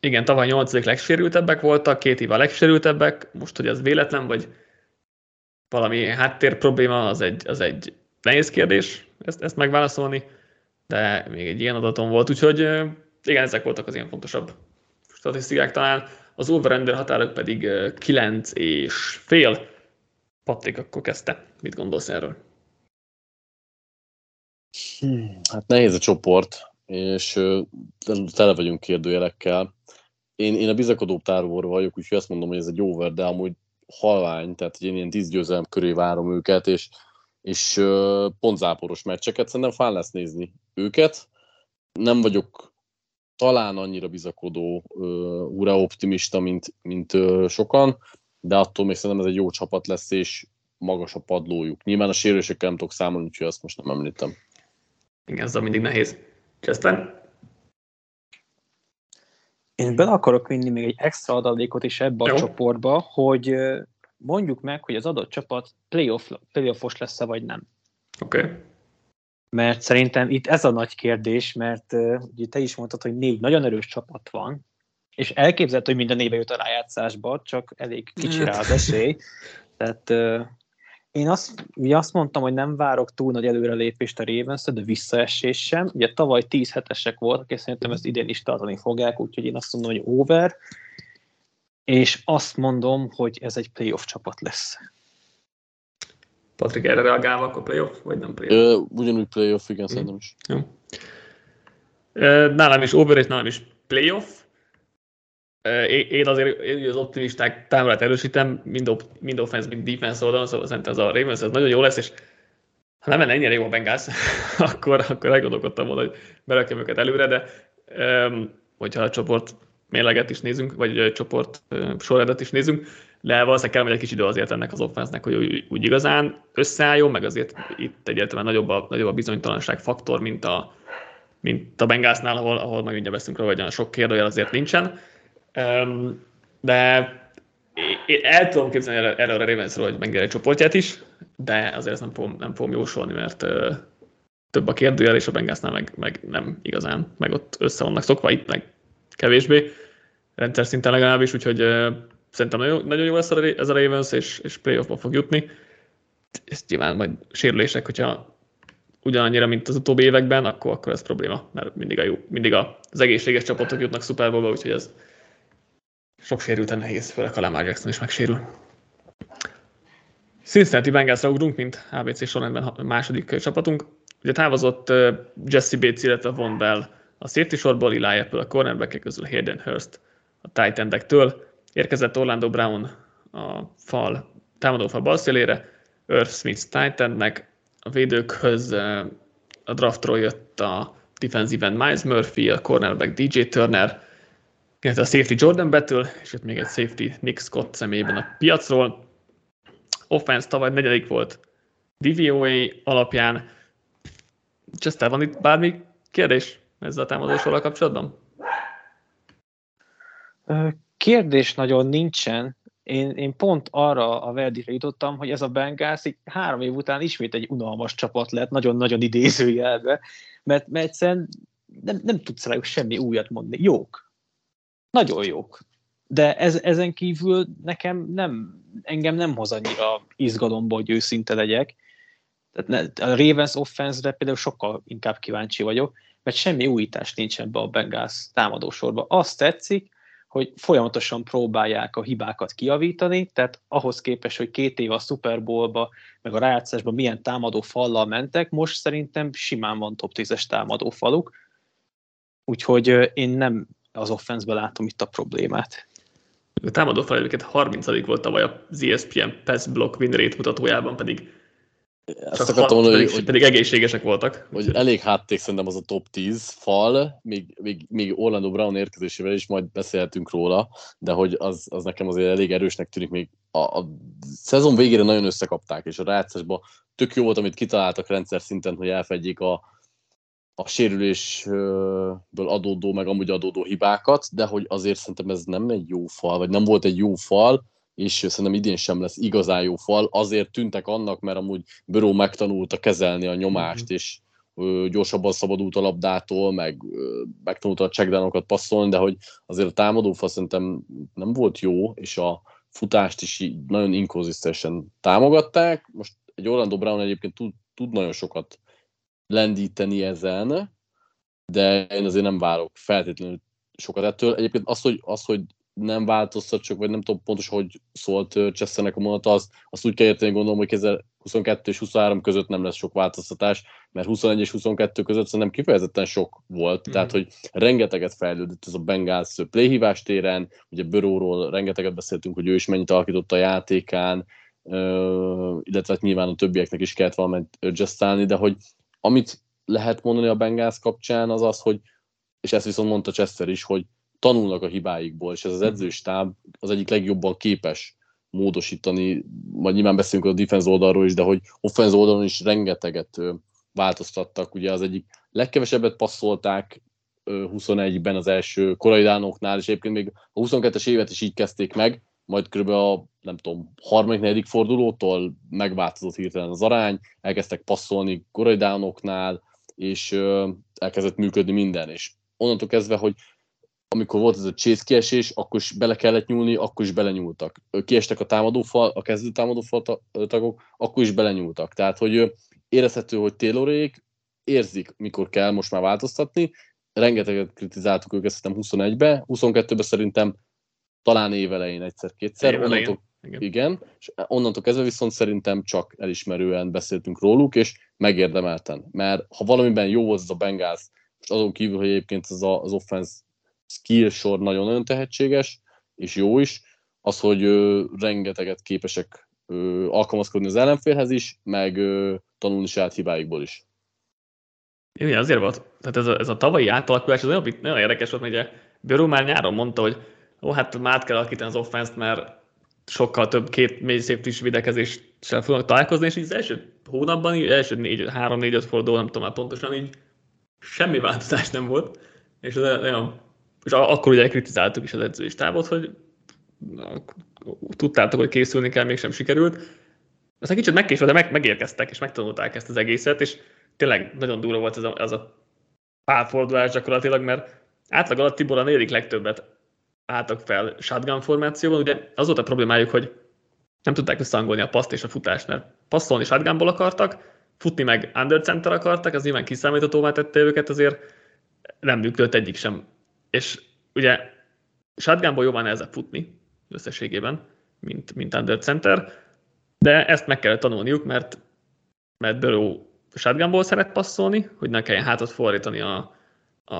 Igen, tavaly 8. legsérültebbek voltak, két év a legsérültebbek, most, hogy ez véletlen, vagy valami háttér probléma, az egy, az egy nehéz kérdés ezt, ezt megválaszolni, de még egy ilyen adatom volt, úgyhogy igen, ezek voltak az ilyen fontosabb statisztikák talán. Az over határok pedig 9 és fél. Patrik, akkor kezdte. Mit gondolsz erről? Hmm, hát nehéz a csoport, és tele vagyunk kérdőjelekkel. Én, én a bizakodóbb tárvóra vagyok, úgyhogy azt mondom, hogy ez egy over, de amúgy halvány, tehát én ilyen tíz győzelem köré várom őket, és és pont záporos meccseket, szerintem fán lesz nézni őket. Nem vagyok talán annyira bizakodó, ura optimista, mint, mint sokan, de attól még szerintem ez egy jó csapat lesz, és magas a padlójuk. Nyilván a sérülésekkel nem tudok számolni, úgyhogy azt most nem említem. Igen, ez mindig nehéz. Cseszten? Én bele akarok vinni még egy extra adalékot is ebbe Jó. a csoportba, hogy mondjuk meg, hogy az adott csapat playoff, playoffos lesz-e vagy nem. Oké. Okay. Mert szerintem itt ez a nagy kérdés, mert ugye te is mondtad, hogy négy nagyon erős csapat van, és elképzelhető, hogy minden éve jut a rájátszásba, csak elég kicsi rá az esély. Tehát én azt, ugye azt mondtam, hogy nem várok túl nagy előrelépést a ravens de visszaesés sem. Ugye tavaly 10 hetesek voltak, és szerintem ezt idén is tartani fogják, úgyhogy én azt mondom, hogy over és azt mondom, hogy ez egy playoff csapat lesz. Patrik, erre reagálva, akkor playoff, vagy nem playoff? Ö, ugyanúgy playoff, igen, szerintem is. Jó. Nálam is over, és nálam is playoff. Én azért én az optimisták támadát erősítem, mind, op, mind offense, mind defense oldalon, szóval szerintem ez a Ravens ez nagyon jó lesz, és ha nem lenne ennyire jó a Bengals, akkor, akkor elgondolkodtam volna, hogy berakem őket előre, de um, hogyha a csoport mérleget is nézünk, vagy csoport sorrendet is nézünk, de valószínűleg kell egy kis idő azért ennek az offensznek, hogy úgy, úgy igazán összeálljon, meg azért itt egyértelműen nagyobb a, nagyobb a bizonytalanság faktor, mint a, mint a Bengásznál, ahol, ahol meg ugye veszünk róla, hogy olyan sok kérdőjel azért nincsen. De én el tudom képzelni erre, a Ravensről, hogy megnyeri egy csoportját is, de azért ezt nem fogom, nem fogom jósolni, mert több a kérdőjel, és a Bengásznál meg, meg nem igazán, meg ott össze vannak szokva, itt meg kevésbé, rendszer szinten legalábbis, úgyhogy szerintem nagyon, nagyon jó lesz ez a Ravens, és, és playoffba fog jutni. Ez nyilván majd sérülések, hogyha ugyanannyira, mint az utóbbi években, akkor, akkor ez probléma, mert mindig, a jó, mindig az egészséges csapatok jutnak Super Bowl-ba, úgyhogy ez sok sérülten nehéz, főleg ha Lamar Jackson is megsérül. Cincinnati Bengalsra ugrunk, mint ABC sorrendben második csapatunk. Ugye távozott Jesse Bates, illetve Von Bell a safety sorból Eli Apple a cornerback közül Hayden Hurst a tight Érkezett Orlando Brown a fal, támadófal bal szélére, Earth Smith tight endnek, a védőkhöz a draftról jött a defensive Miles Murphy, a cornerback DJ Turner, illetve a safety Jordan Battle, és itt még egy safety Nick Scott személyében a piacról. Offense tavaly negyedik volt DVOA alapján. Chester, van itt bármi kérdés? ezzel a támadósorral kapcsolatban? Kérdés nagyon nincsen. Én, én pont arra a verdikre jutottam, hogy ez a Bengals három év után ismét egy unalmas csapat lett, nagyon-nagyon idézőjelbe, mert, mert egyszerűen nem, nem tudsz rájuk semmi újat mondani. Jók. Nagyon jók. De ez, ezen kívül nekem nem, engem nem hoz annyira izgalomba, hogy őszinte legyek. Tehát a Ravens offense-re például sokkal inkább kíváncsi vagyok, mert semmi újítás nincs ebbe a Bengals támadósorba. Azt tetszik, hogy folyamatosan próbálják a hibákat kiavítani, tehát ahhoz képest, hogy két év a Super Bowl-ba, meg a rájátszásban milyen támadó fallal mentek, most szerintem simán van top 10-es támadó faluk, Úgyhogy én nem az offenszbe látom itt a problémát. A támadó felelőket 30 volt tavaly az ESPN pass block win rate mutatójában, pedig ezt Csak akartam mondani, hogy, hogy, pedig egészségesek voltak. Hogy elég hátték szerintem az a top 10 fal, még, még, még Orlando Brown érkezésével is majd beszélhetünk róla, de hogy az, az nekem azért elég erősnek tűnik még. A, a szezon végére nagyon összekapták, és a rájátszásban tök jó volt, amit kitaláltak rendszer szinten, hogy elfedjék a, a sérülésből adódó, meg amúgy adódó hibákat, de hogy azért szerintem ez nem egy jó fal, vagy nem volt egy jó fal, és szerintem idén sem lesz igazán jó fal, azért tűntek annak, mert amúgy Böró megtanulta kezelni a nyomást, mm-hmm. és ö, gyorsabban szabadult a labdától, meg ö, megtanulta a checkdownokat passzolni, de hogy azért a támadó fal szerintem nem volt jó, és a futást is így nagyon inkonzisztensen támogatták. Most egy Orlando Brown egyébként tud, tud nagyon sokat lendíteni ezen, de én azért nem várok feltétlenül sokat ettől. Egyébként az, hogy, az, hogy nem változtat csak, vagy nem tudom pontosan, hogy szólt Csesszenek a mondata, az, azt úgy kell érteni, gondolom, hogy 2022 és 23 között nem lesz sok változtatás, mert 21 és 22 között szerintem kifejezetten sok volt, mm. tehát hogy rengeteget fejlődött ez a Bengals playhívás téren, ugye Böróról rengeteget beszéltünk, hogy ő is mennyit alakított a játékán, illetve hát nyilván a többieknek is kellett valamit adjustálni, de hogy amit lehet mondani a Bengals kapcsán az az, hogy, és ezt viszont mondta Chester is, hogy tanulnak a hibáikból, és ez az edzőstáb az egyik legjobban képes módosítani, majd nyilván beszélünk a defense oldalról is, de hogy offense oldalon is rengeteget változtattak. Ugye az egyik legkevesebbet passzolták 21-ben az első korai dánoknál, és egyébként még a 22-es évet is így kezdték meg, majd kb. a nem tudom, harmadik, negyedik fordulótól megváltozott hirtelen az arány, elkezdtek passzolni korai dánoknál, és elkezdett működni minden, és onnantól kezdve, hogy amikor volt ez a Chase kiesés, akkor is bele kellett nyúlni, akkor is belenyúltak. Kiestek a támadófal, a kezdő támadófal tagok, akkor is belenyúltak. Tehát, hogy érezhető, hogy Taylorék érzik, mikor kell most már változtatni. Rengeteget kritizáltuk őket szerintem 21-be, 22-ben szerintem talán évelején egyszer-kétszer. Onnantól, igen. igen, és onnantól kezdve viszont szerintem csak elismerően beszéltünk róluk, és megérdemelten. Mert ha valamiben jó volt ez a Bengals, és azon kívül, hogy egyébként ez a, az offense skill sor nagyon-nagyon tehetséges, és jó is, az, hogy ö, rengeteget képesek ö, alkalmazkodni az ellenfélhez is, meg ö, tanulni saját hibáikból is. Igen, azért volt. Tehát ez a, ez a tavalyi átalakulás, ez nagyon, nagyon érdekes volt, mert ugye Böró már nyáron mondta, hogy ó, hát már át kell alakítani az offense mert sokkal több két mély is videkezéssel fognak találkozni, és így az első hónapban, így első négy, három, négy, öt forduló, nem tudom már pontosan, így semmi változás nem volt, és ez olyan és akkor ugye kritizáltuk is az edzői stábot, hogy tudtátok, hogy készülni kell, mégsem sikerült. Aztán kicsit megkésve, de meg, megérkeztek, és megtanulták ezt az egészet, és tényleg nagyon durva volt ez a, ez a pálfordulás gyakorlatilag, mert átlag alatt Tibor a negyedik legtöbbet álltak fel shotgun formációban. Ugye az volt a problémájuk, hogy nem tudták összehangolni a paszt és a futást, mert passzolni shotgunból akartak, futni meg under center akartak, az nyilván kiszámíthatóvá tette őket, azért nem működött egyik sem és ugye shotgunból jobban nehezebb futni összességében, mint, mint under center, de ezt meg kellett tanulniuk, mert, mert Burrow shotgunból szeret passzolni, hogy ne kelljen hátat fordítani a, a,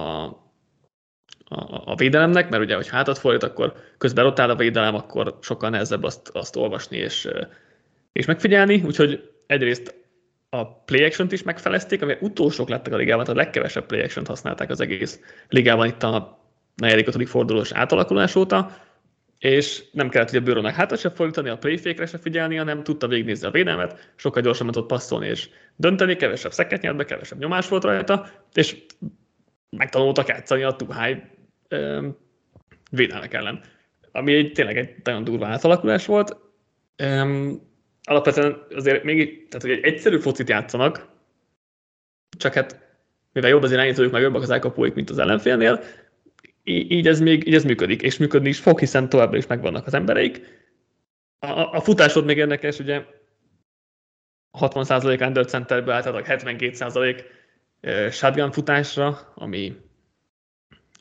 a, a védelemnek, mert ugye, hogy hátat fordít, akkor közben ott áll a védelem, akkor sokkal nehezebb azt, azt olvasni és, és megfigyelni, úgyhogy egyrészt a play action is megfelezték, ami utolsók lettek a ligában, tehát a legkevesebb play action használták az egész ligában itt a negyedik, ötödik fordulós átalakulás óta, és nem kellett ugye bőrónak hátat se fordítani, a playfake se figyelni, hanem tudta végignézni a védelmet, sokkal gyorsabban tudott passzolni és dönteni, kevesebb szeket nyert be, kevesebb nyomás volt rajta, és megtanultak játszani a too high védelmek ellen. Ami egy, tényleg egy nagyon durva átalakulás volt. Um, alapvetően azért még, tehát hogy egy egyszerű focit játszanak, csak hát mivel jobb az irányítójuk, meg jobbak az elkapóik, mint az ellenfélnél, így ez, még, így ez működik, és működni is fog, hiszen továbbra is megvannak az embereik. A, a futásod még érdekes, ugye 60% under centerbe általában 72% shotgun futásra, ami,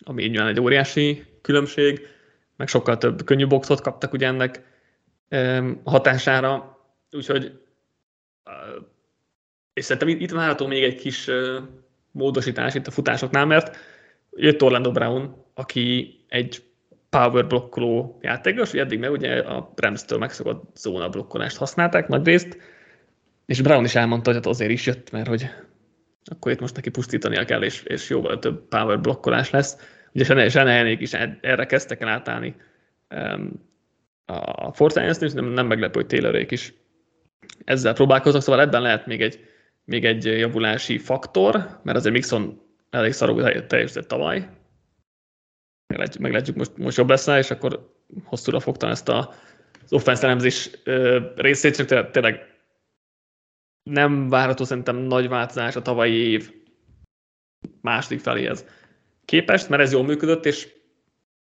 ami így egy óriási különbség, meg sokkal több könnyű boxot kaptak ugye ennek hatására, úgyhogy és szerintem itt várható még egy kis módosítás itt a futásoknál, mert jött Orlando Brown, aki egy power blokkoló játékos, eddig meg ugye a Rams-től megszokott zóna blokkolást használták nagy részt, és Brown is elmondta, hogy hát azért is jött, mert hogy akkor itt most neki pusztítania kell, és, és jóval több power blokkolás lesz. Ugye Senehenék is erre kezdtek el átállni a Fortnite-t, és nem, nem meglepő, hogy Taylorék is ezzel próbálkoznak, szóval ebben lehet még egy, még egy javulási faktor, mert azért Mixon elég szarul teljesített tavaly. Meglátjuk, meglátjuk most, most jobb lesz és akkor hosszúra fogtam ezt a, az offense részét, csak tényleg nem várható szerintem nagy változás a tavalyi év második feléhez képest, mert ez jól működött, és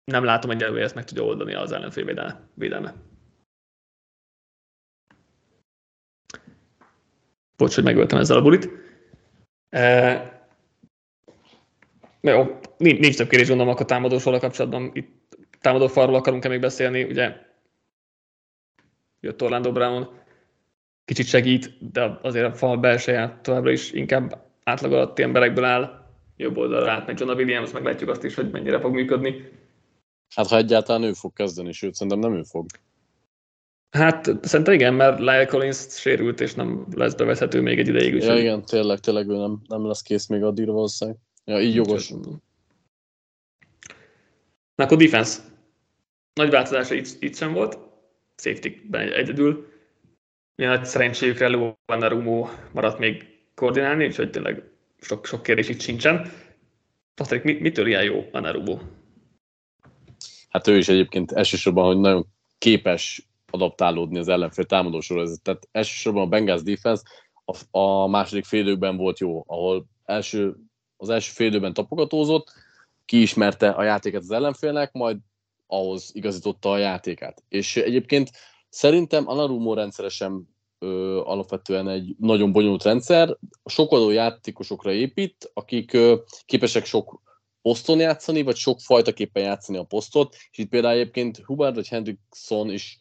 nem látom hogy ezt meg tudja oldani az ellenfél védelme. Bocs, hogy megöltem ezzel a bulit. E, jó, nincs, nincs több kérdés gondolom a támadó sorra kapcsolatban. Itt támadó falról akarunk-e még beszélni, ugye jött Orlando Brown, kicsit segít, de azért a fal belseje továbbra is inkább átlag alatti emberekből áll. Jobb oldalra átmegy John Williams, meglátjuk azt is, hogy mennyire fog működni. Hát ha egyáltalán ő fog kezdeni, sőt szerintem nem ő fog. Hát szerintem igen, mert Lyle Collins sérült, és nem lesz bevethető még egy ideig. Ja, igen, tényleg, tényleg ő nem, nem lesz kész még addigra valószínűleg. Ja, így jogos. Na akkor defense. Nagy változása itt, itt sem volt. Safety-ben egyedül. Milyen nagy szerencséjükre Lou Rumo maradt még koordinálni, úgyhogy tényleg sok, sok kérdés itt sincsen. Patrik, mit, mitől ilyen jó Rumo? Hát ő is egyébként elsősorban, hogy nagyon képes adaptálódni az ellenfél támadó sorozat. Tehát elsősorban a Bengals defense a, a második félidőben volt jó, ahol első, az első félidőben tapogatózott, kiismerte a játéket az ellenfélnek, majd ahhoz igazította a játékát. És egyébként szerintem a Narumo rendszeresen ö, alapvetően egy nagyon bonyolult rendszer, sokodó játékosokra épít, akik ö, képesek sok poszton játszani, vagy sok fajtaképpen játszani a posztot, és itt például egyébként Hubert vagy Hendrickson is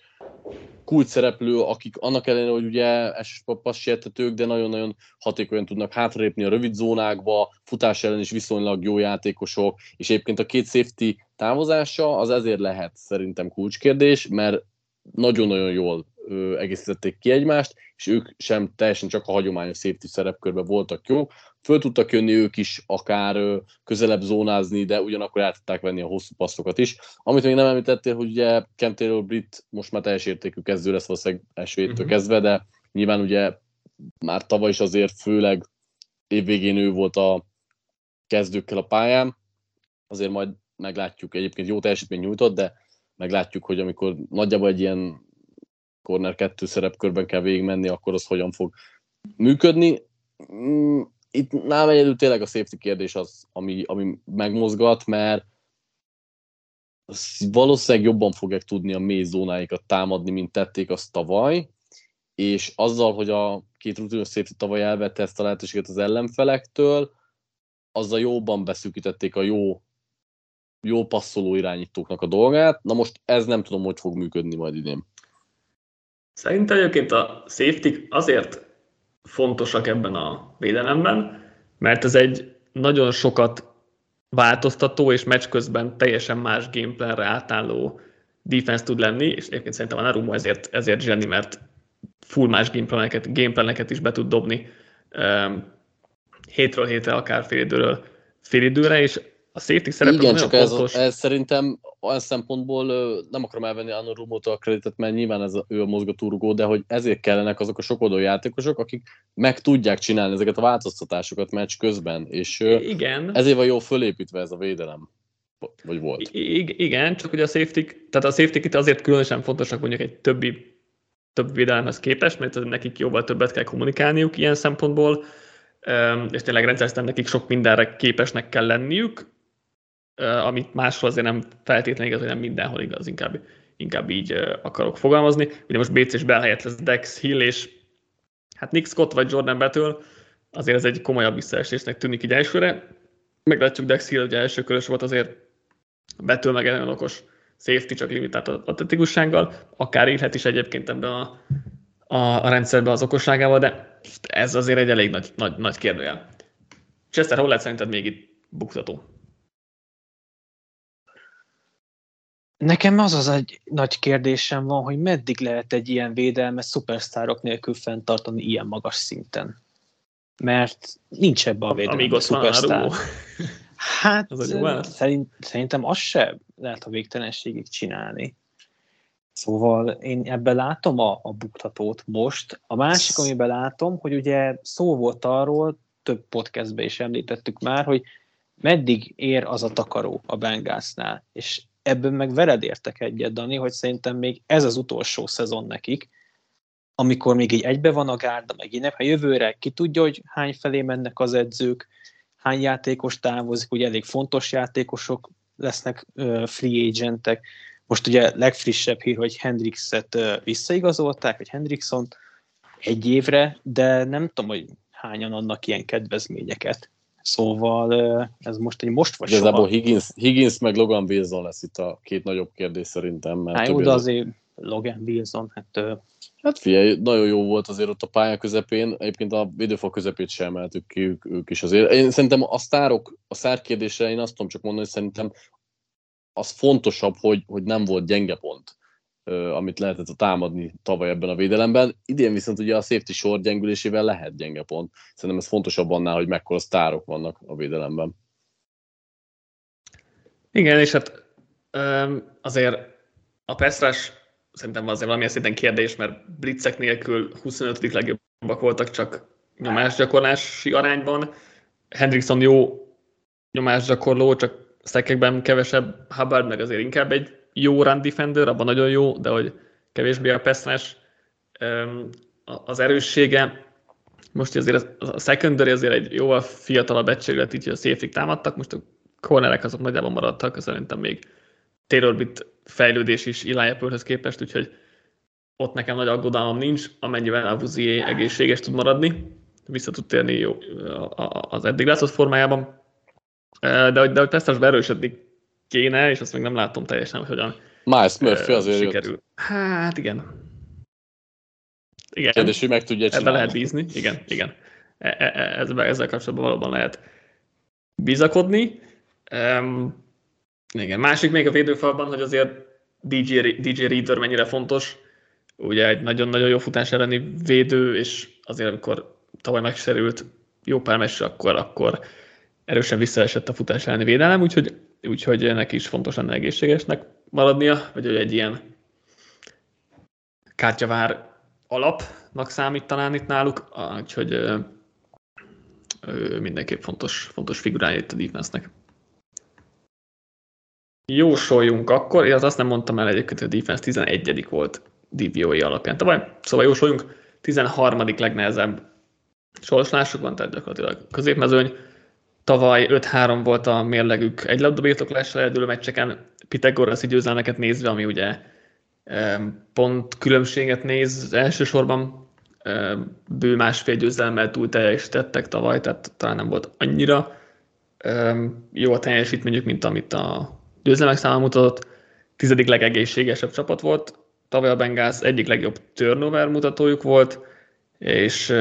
kult szereplő, akik annak ellenére, hogy ugye passértetők, de nagyon-nagyon hatékonyan tudnak hátrépni a rövid zónákba, futás ellen is viszonylag jó játékosok, és egyébként a két safety távozása az ezért lehet szerintem kulcskérdés, mert nagyon-nagyon jól ö, egészítették ki egymást, és ők sem teljesen csak a hagyományos safety szerepkörben voltak jók. Föl tudtak jönni ők is akár ö, közelebb zónázni, de ugyanakkor át tudták venni a hosszú passzokat is. Amit még nem említettél, hogy ugye Taylor Brit most már teljes értékű kezdő lesz valószínűleg első héttől uh-huh. kezdve, de nyilván ugye már tavaly is azért főleg évvégén ő volt a kezdőkkel a pályán, azért majd meglátjuk, egyébként jó teljesítmény nyújtott, de meglátjuk, hogy amikor nagyjából egy ilyen corner kettő szerepkörben kell végigmenni, akkor az hogyan fog működni. Mm, itt nálam egyedül tényleg a safety kérdés az, ami, ami megmozgat, mert valószínűleg jobban fogják tudni a mély zónáikat támadni, mint tették azt tavaly, és azzal, hogy a két rutinos safety tavaly elvette ezt a lehetőséget az ellenfelektől, azzal jobban beszűkítették a jó jó passzoló irányítóknak a dolgát. Na most ez nem tudom, hogy fog működni majd idén. Szerintem egyébként a safety azért fontosak ebben a védelemben, mert ez egy nagyon sokat változtató és meccs közben teljesen más gameplanre átálló defense tud lenni, és egyébként szerintem a Narumo ezért, ezért zseni, mert full más gameplaneket, gameplaneket is be tud dobni um, hétről hétre, akár félidőről félidőre, és a safety szerepe Igen, csak ez, ez, szerintem olyan szempontból nem akarom elvenni Anno Rumótól a kreditet, mert nyilván ez a, ő a mozgatórugó, de hogy ezért kellenek azok a sokodó játékosok, akik meg tudják csinálni ezeket a változtatásokat meccs közben, és Igen. ezért van jó fölépítve ez a védelem. Vagy volt. I- igen, csak ugye a safety, tehát a safety itt azért különösen fontosak mondjuk egy többi több védelemhez képest, mert nekik jóval többet kell kommunikálniuk ilyen szempontból, és tényleg rendszeresen nekik sok mindenre képesnek kell lenniük, amit máshol azért nem feltétlenül igaz, hogy nem mindenhol igaz, inkább, inkább így akarok fogalmazni. Ugye most BC és helyett lesz Dex Hill és hát Nick Scott vagy Jordan Battle, azért ez egy komolyabb visszaesésnek tűnik így elsőre. Meglátjuk Dex Hill, ugye első körös volt azért Battle meg nagyon okos safety, csak limitált atletikussággal, akár élhet is egyébként ebben a, a, a rendszerben az okosságával, de ez azért egy elég nagy, nagy, nagy kérdőjel. Chester, hol lehet szerinted még itt buktató? Nekem az az egy nagy kérdésem van, hogy meddig lehet egy ilyen védelmet szupersztárok nélkül fenntartani ilyen magas szinten. Mert nincs ebbe a védelemben Amíg ott szupersztár. Hát Az szerint, szerintem az se lehet a végtelenségig csinálni. Szóval én ebben látom a, a buktatót most. A másik, amiben látom, hogy ugye szó volt arról, több podcastben is említettük már, hogy meddig ér az a takaró a Bengalsnál. És ebben meg veled értek egyet, Dani, hogy szerintem még ez az utolsó szezon nekik, amikor még így egybe van a gárda, meg innen, ha jövőre ki tudja, hogy hány felé mennek az edzők, hány játékos távozik, ugye elég fontos játékosok lesznek free agentek. Most ugye legfrissebb hír, hogy Hendrixet visszaigazolták, vagy Hendrickson egy évre, de nem tudom, hogy hányan adnak ilyen kedvezményeket. Szóval ez most egy most vagy Igazából soha. Higgins, Higgins meg Logan Wilson lesz itt a két nagyobb kérdés szerintem. Mert Hát jó, de az- azért Logan Wilson, hát Hát figyelj, nagyon jó volt azért ott a pálya közepén, egyébként a védőfal közepét sem emeltük ki ők, ők is azért. Én szerintem a sztárok, a szár kérdésre én azt tudom csak mondani, hogy szerintem az fontosabb, hogy, hogy nem volt gyenge pont, amit lehetett a támadni tavaly ebben a védelemben. Idén viszont ugye a safety sor gyengülésével lehet gyenge pont. Szerintem ez fontosabb annál, hogy mekkora sztárok vannak a védelemben. Igen, és hát azért a Pestrás szerintem azért valamilyen szinten kérdés, mert blitzek nélkül 25. legjobbak voltak csak nyomásgyakorlási arányban. Hendrickson jó nyomásgyakorló, csak stekekben kevesebb, Hubbard meg azért inkább egy jó run defender, abban nagyon jó, de hogy kevésbé a a- az erőssége. Most azért az- a secondary azért egy jóval fiatalabb egységlet, így hogy a safety támadtak, most a cornerek azok nagyjából maradtak, szerintem még Taylor Bit fejlődés is Eli Apple-höz képest, úgyhogy ott nekem nagy aggodalmam nincs, amennyiben a Vuzié egészséges tud maradni, vissza tud térni jó, az eddig látszott formájában. De hogy, de hogy Pesztásba erősödni kéne, és azt még nem látom teljesen, hogy hogyan Miles Murphy azért jött. sikerül. Hát igen. Igen. Kérdés, hogy meg tudja Ebben csinálni. lehet bízni, igen, igen. E- e- e- Ezzel, ezzel kapcsolatban valóban lehet bizakodni. Um, igen, másik még a védőfalban, hogy azért DJ, DJ Reader mennyire fontos. Ugye egy nagyon-nagyon jó futás elleni védő, és azért amikor tavaly megserült jó pár meccs, akkor, akkor erősen visszaesett a futás elleni védelem, úgyhogy, úgyhogy neki is fontos lenne egészségesnek maradnia, vagy hogy egy ilyen kártyavár alapnak számít talán itt náluk, úgyhogy ö, mindenképp fontos, fontos figurája itt a defense-nek. Jósoljunk akkor, én azt nem mondtam el egyébként, hogy a defense 11 volt DVOA alapján tavaly, szóval jósoljunk, 13. legnehezebb sorsolásuk van, tehát gyakorlatilag középmezőny. Tavaly 5-3 volt a mérlegük. Egy labdabirtoklással eldőlő meccseken, Pitagoraszi győzelmeket nézve, ami ugye pont különbséget néz elsősorban, bő másfél győzelemmel túl teljesítettek tavaly, tehát talán nem volt annyira jó a teljesítményük, mint amit a győzelmek száma mutatott. Tizedik legegészségesebb csapat volt, tavaly a Bengals egyik legjobb turnover mutatójuk volt, és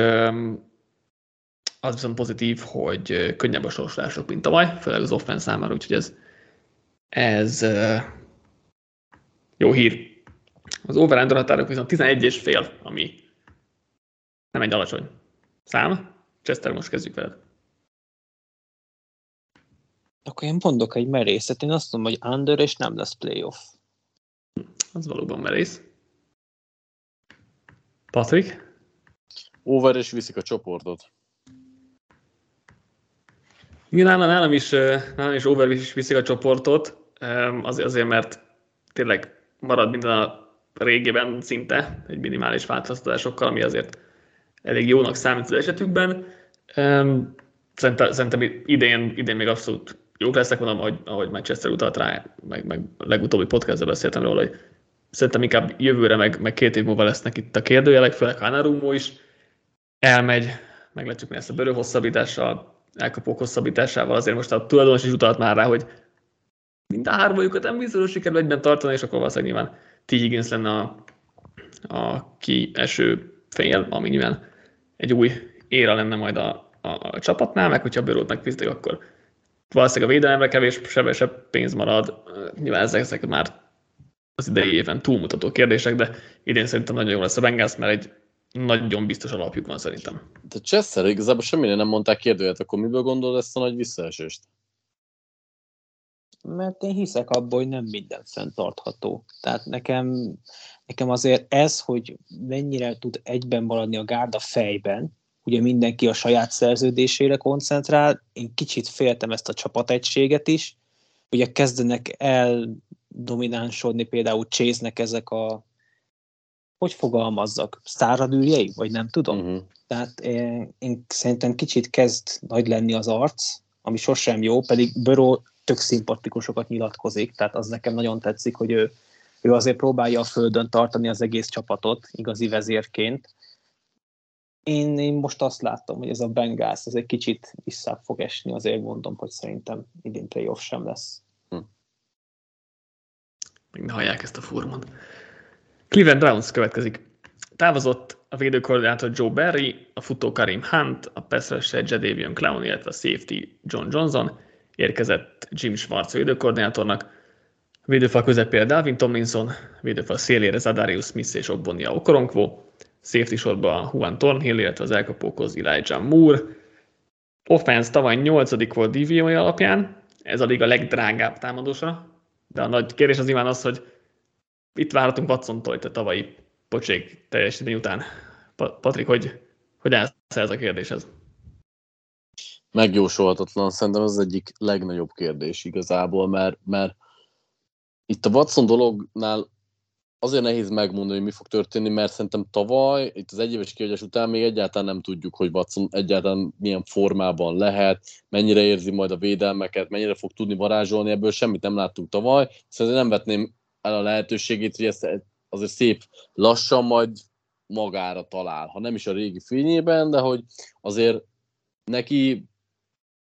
az viszont pozitív, hogy könnyebb a sorsolások, mint tavaly, főleg az offense számára, úgyhogy ez, ez jó hír. Az over határok viszont 11 és fél, ami nem egy alacsony szám. Chester, most kezdjük veled. akkor én mondok egy merészet, én azt mondom, hogy under és nem lesz playoff. Az valóban merész. Patrik? Over és viszik a csoportot. Nálam, nálam is, nálam is over is viszik a csoportot, azért, azért, mert tényleg marad minden a régiben szinte, egy minimális változtatásokkal, ami azért elég jónak számít az esetükben. Szerintem, szerintem idén, idén még abszolút jók lesznek, mondom, ahogy, ahogy Manchester utalt rá, meg, meg legutóbbi podcastban beszéltem róla, hogy szerintem inkább jövőre, meg, meg két év múlva lesznek itt a kérdőjelek, főleg Hanarumo is elmegy, meglátjuk mi ezt a bőrő hosszabbítással, elkapók hosszabbításával, azért most a tulajdonos is utalt már rá, hogy mind a hármajukat nem biztos, hogy sikerül egyben tartani, és akkor valószínűleg nyilván T. Higgins lenne a, a kieső fél, ami nyilván egy új éra lenne majd a, a, a csapatnál, meg hogyha bőrót megfizetik, akkor valószínűleg a védelemre kevés, sebesebb pénz marad. Nyilván ezek, ezek már az idei éven túlmutató kérdések, de idén szerintem nagyon jó lesz a Bengals, mert egy nagyon biztos alapjuk van szerintem. De Chester igazából semmire nem mondták kérdőjét, akkor miből gondolod ezt a nagy visszaesést? Mert én hiszek abban, hogy nem minden fenntartható. Tehát nekem, nekem azért ez, hogy mennyire tud egyben maradni a gárda fejben, ugye mindenki a saját szerződésére koncentrál, én kicsit féltem ezt a csapategységet is, ugye kezdenek el dominánsodni például chase ezek a hogy fogalmazzak, száradűrjei, vagy nem tudom. Uh-huh. Tehát én, én szerintem kicsit kezd nagy lenni az arc, ami sosem jó, pedig Böró tök szimpatikusokat nyilatkozik, tehát az nekem nagyon tetszik, hogy ő, ő azért próbálja a földön tartani az egész csapatot igazi vezérként. Én, én most azt látom, hogy ez a Bengals ez egy kicsit vissza fog esni, azért mondom, hogy szerintem idén playoff sem lesz. Hm. Még ne hallják ezt a furmon. Cleveland Browns következik. Távozott a védőkoordinátor Joe Barry, a futó Karim Hunt, a pass Jadavion Clown, illetve a safety John Johnson. Érkezett Jim Schwartz védőkoordinátornak. A védőfal közepére Dalvin Tomlinson, a védőfal szélére Zadarius Smith és Ogbonia Okoronkvo, safety sorban Juan Thornhill, illetve az elkapókhoz Elijah Moore. Offense tavaly 8. volt DVOI alapján, ez a liga legdrágább támadósa, de a nagy kérdés az imán az, hogy itt várhatunk Watson-tól a tavalyi pocsék teljesítmény után. Patrik, hogy, hogy állsz ez a kérdéshez? Megjósolhatatlan, szerintem az egyik legnagyobb kérdés igazából, mert, mert itt a Watson dolognál azért nehéz megmondani, hogy mi fog történni, mert szerintem tavaly, itt az egyéves kiadás után még egyáltalán nem tudjuk, hogy Watson egyáltalán milyen formában lehet, mennyire érzi majd a védelmeket, mennyire fog tudni varázsolni, ebből semmit nem láttunk tavaly, szerintem nem vetném el a lehetőségét, hogy ezt azért szép lassan majd magára talál, ha nem is a régi fényében, de hogy azért neki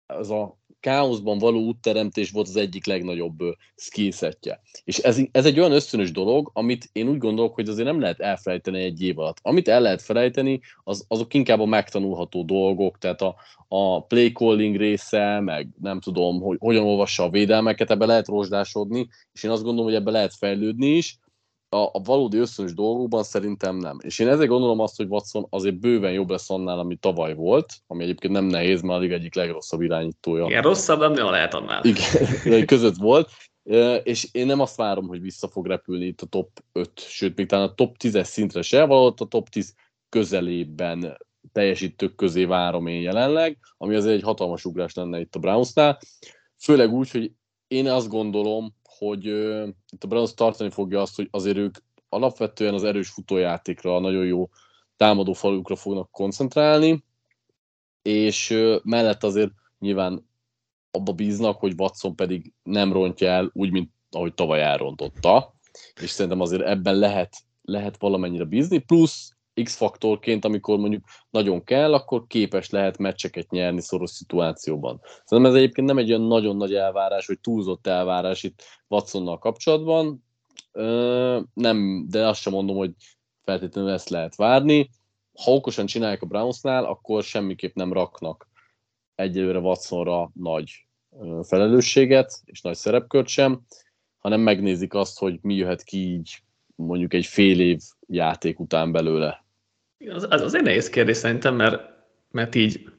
az a káoszban való útteremtés volt az egyik legnagyobb skillsetje. És ez, ez egy olyan ösztönös dolog, amit én úgy gondolok, hogy azért nem lehet elfelejteni egy év alatt. Amit el lehet felejteni, az, azok inkább a megtanulható dolgok, tehát a, a play calling része, meg nem tudom, hogy hogyan olvassa a védelmeket, ebbe lehet rozsdásodni, és én azt gondolom, hogy ebbe lehet fejlődni is, a, a valódi összönös dolgokban szerintem nem. És én ezért gondolom azt, hogy Watson azért bőven jobb lesz annál, ami tavaly volt, ami egyébként nem nehéz, mert alig egyik legrosszabb irányítója. Igen, rosszabb, nem, nem lehet annál. Igen, között volt. És én nem azt várom, hogy vissza fog repülni itt a top 5, sőt, még talán a top 10-es szintre se, valahogy a top 10 közelében teljesítők közé várom én jelenleg, ami azért egy hatalmas ugrás lenne itt a Brownsnál. Főleg úgy, hogy én azt gondolom, hogy itt a Browns tartani fogja azt, hogy azért ők alapvetően az erős futójátékra, a nagyon jó támadó falukra fognak koncentrálni, és mellett azért nyilván abba bíznak, hogy Watson pedig nem rontja el úgy, mint ahogy tavaly elrontotta, és szerintem azért ebben lehet, lehet valamennyire bízni, plusz X-faktorként, amikor mondjuk nagyon kell, akkor képes lehet meccseket nyerni szoros szituációban. Szerintem ez egyébként nem egy olyan nagyon nagy elvárás, vagy túlzott elvárás itt Watsonnal kapcsolatban, nem, de azt sem mondom, hogy feltétlenül ezt lehet várni. Ha okosan csinálják a Brownsnál, akkor semmiképp nem raknak egyelőre Watsonra nagy felelősséget, és nagy szerepkört sem, hanem megnézik azt, hogy mi jöhet ki így mondjuk egy fél év játék után belőle. Az, az azért nehéz kérdés szerintem, mert, mert így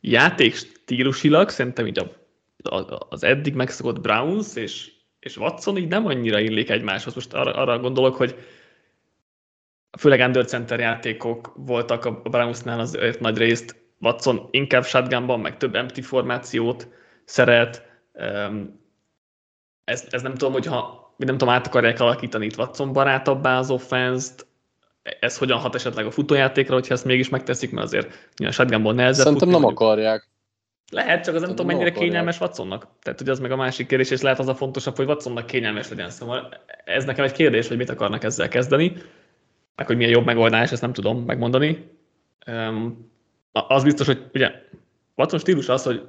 játék stílusilag szerintem így a, a, az eddig megszokott Browns és, és Watson így nem annyira illik egymáshoz. Most arra, arra gondolok, hogy főleg under center játékok voltak a Brownsnál az nagy részt. Watson inkább shotgunban, meg több empty formációt szeret. Ez, ez nem tudom, hogyha nem tudom, át akarják alakítani itt Watson barátabbá az offense ez hogyan hat esetleg a futójátékra, hogyha ezt mégis megteszik, mert azért a shotgunból nehezebb Szerintem futni, nem akarják. Lehet, csak az nem tudom, mennyire akarják. kényelmes Watsonnak. Tehát, hogy az meg a másik kérdés, és lehet az a fontosabb, hogy Watsonnak kényelmes legyen. Szóval ez nekem egy kérdés, hogy mit akarnak ezzel kezdeni, meg hogy milyen jobb megoldás, ezt nem tudom megmondani. Um, az biztos, hogy ugye Watson stílus az, hogy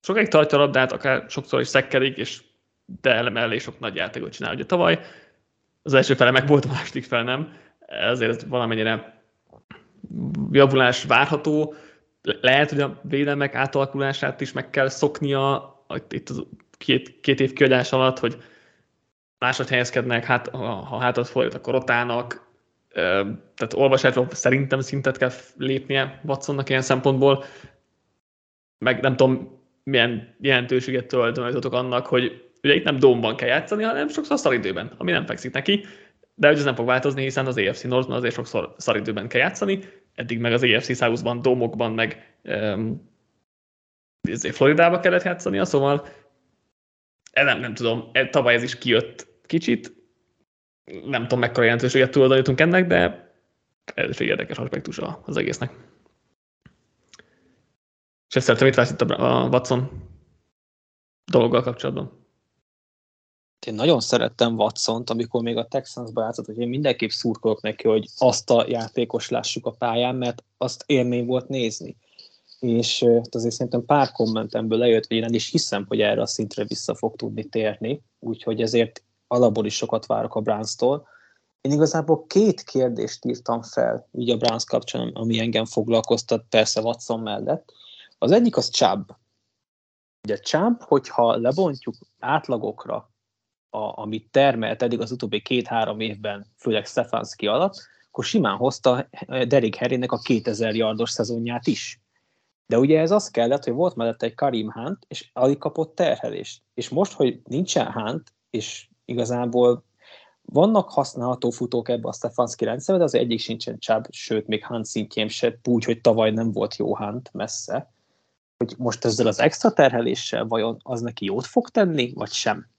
sokáig tartja a labdát, akár sokszor is szekkerik, és de emellé sok nagy játékot csinál. Ugye tavaly az első fele meg volt, a második fel nem ezért ez valamennyire javulás várható. Lehet, hogy a védelmek átalakulását is meg kell szoknia itt a két, két év kiadás alatt, hogy máshogy helyezkednek, hát, ha, ha hátat fordít, akkor ott tehát olvasásban szerintem szintet kell lépnie Watsonnak ilyen szempontból, meg nem tudom, milyen jelentőséget tulajdonítotok annak, hogy ugye itt nem domban kell játszani, hanem sokszor szaridőben, ami nem fekszik neki, de ez nem fog változni, hiszen az EFC Northban azért sokszor szaridőben kell játszani, eddig meg az EFC Southban, domokban, meg um, Floridába kellett játszani, szóval nem, nem tudom, e, tavaly ez is kijött kicsit, nem tudom mekkora jelentőséget tulajdonítunk ennek, de ez is egy érdekes aspektus az egésznek. És ezt szeretem, mit vársz itt a Watson dologgal kapcsolatban? Én nagyon szerettem watson amikor még a Texansba játszott, hogy én mindenképp szurkolok neki, hogy azt a játékos lássuk a pályán, mert azt érném volt nézni. És azért szerintem pár kommentemből lejött, hogy én el is hiszem, hogy erre a szintre vissza fog tudni térni, úgyhogy ezért alapból is sokat várok a Browns-tól. Én igazából két kérdést írtam fel, így a Browns kapcsán, ami engem foglalkoztat, persze Watson mellett. Az egyik az Chubb. Ugye Chubb, hogyha lebontjuk átlagokra, a, amit termelt eddig az utóbbi két-három évben, főleg Stefanski alatt, akkor simán hozta Derek Henrynek a 2000 yardos szezonját is. De ugye ez az kellett, hogy volt mellette egy Karim Hunt, és alig kapott terhelést. És most, hogy nincsen Hunt, és igazából vannak használható futók ebbe a Stefanski rendszerbe, de az egyik sincsen Chubb, sőt, még Hunt szintjén se, úgy, hogy tavaly nem volt jó Hunt messze. Hogy most ezzel az extra terheléssel vajon az neki jót fog tenni, vagy sem?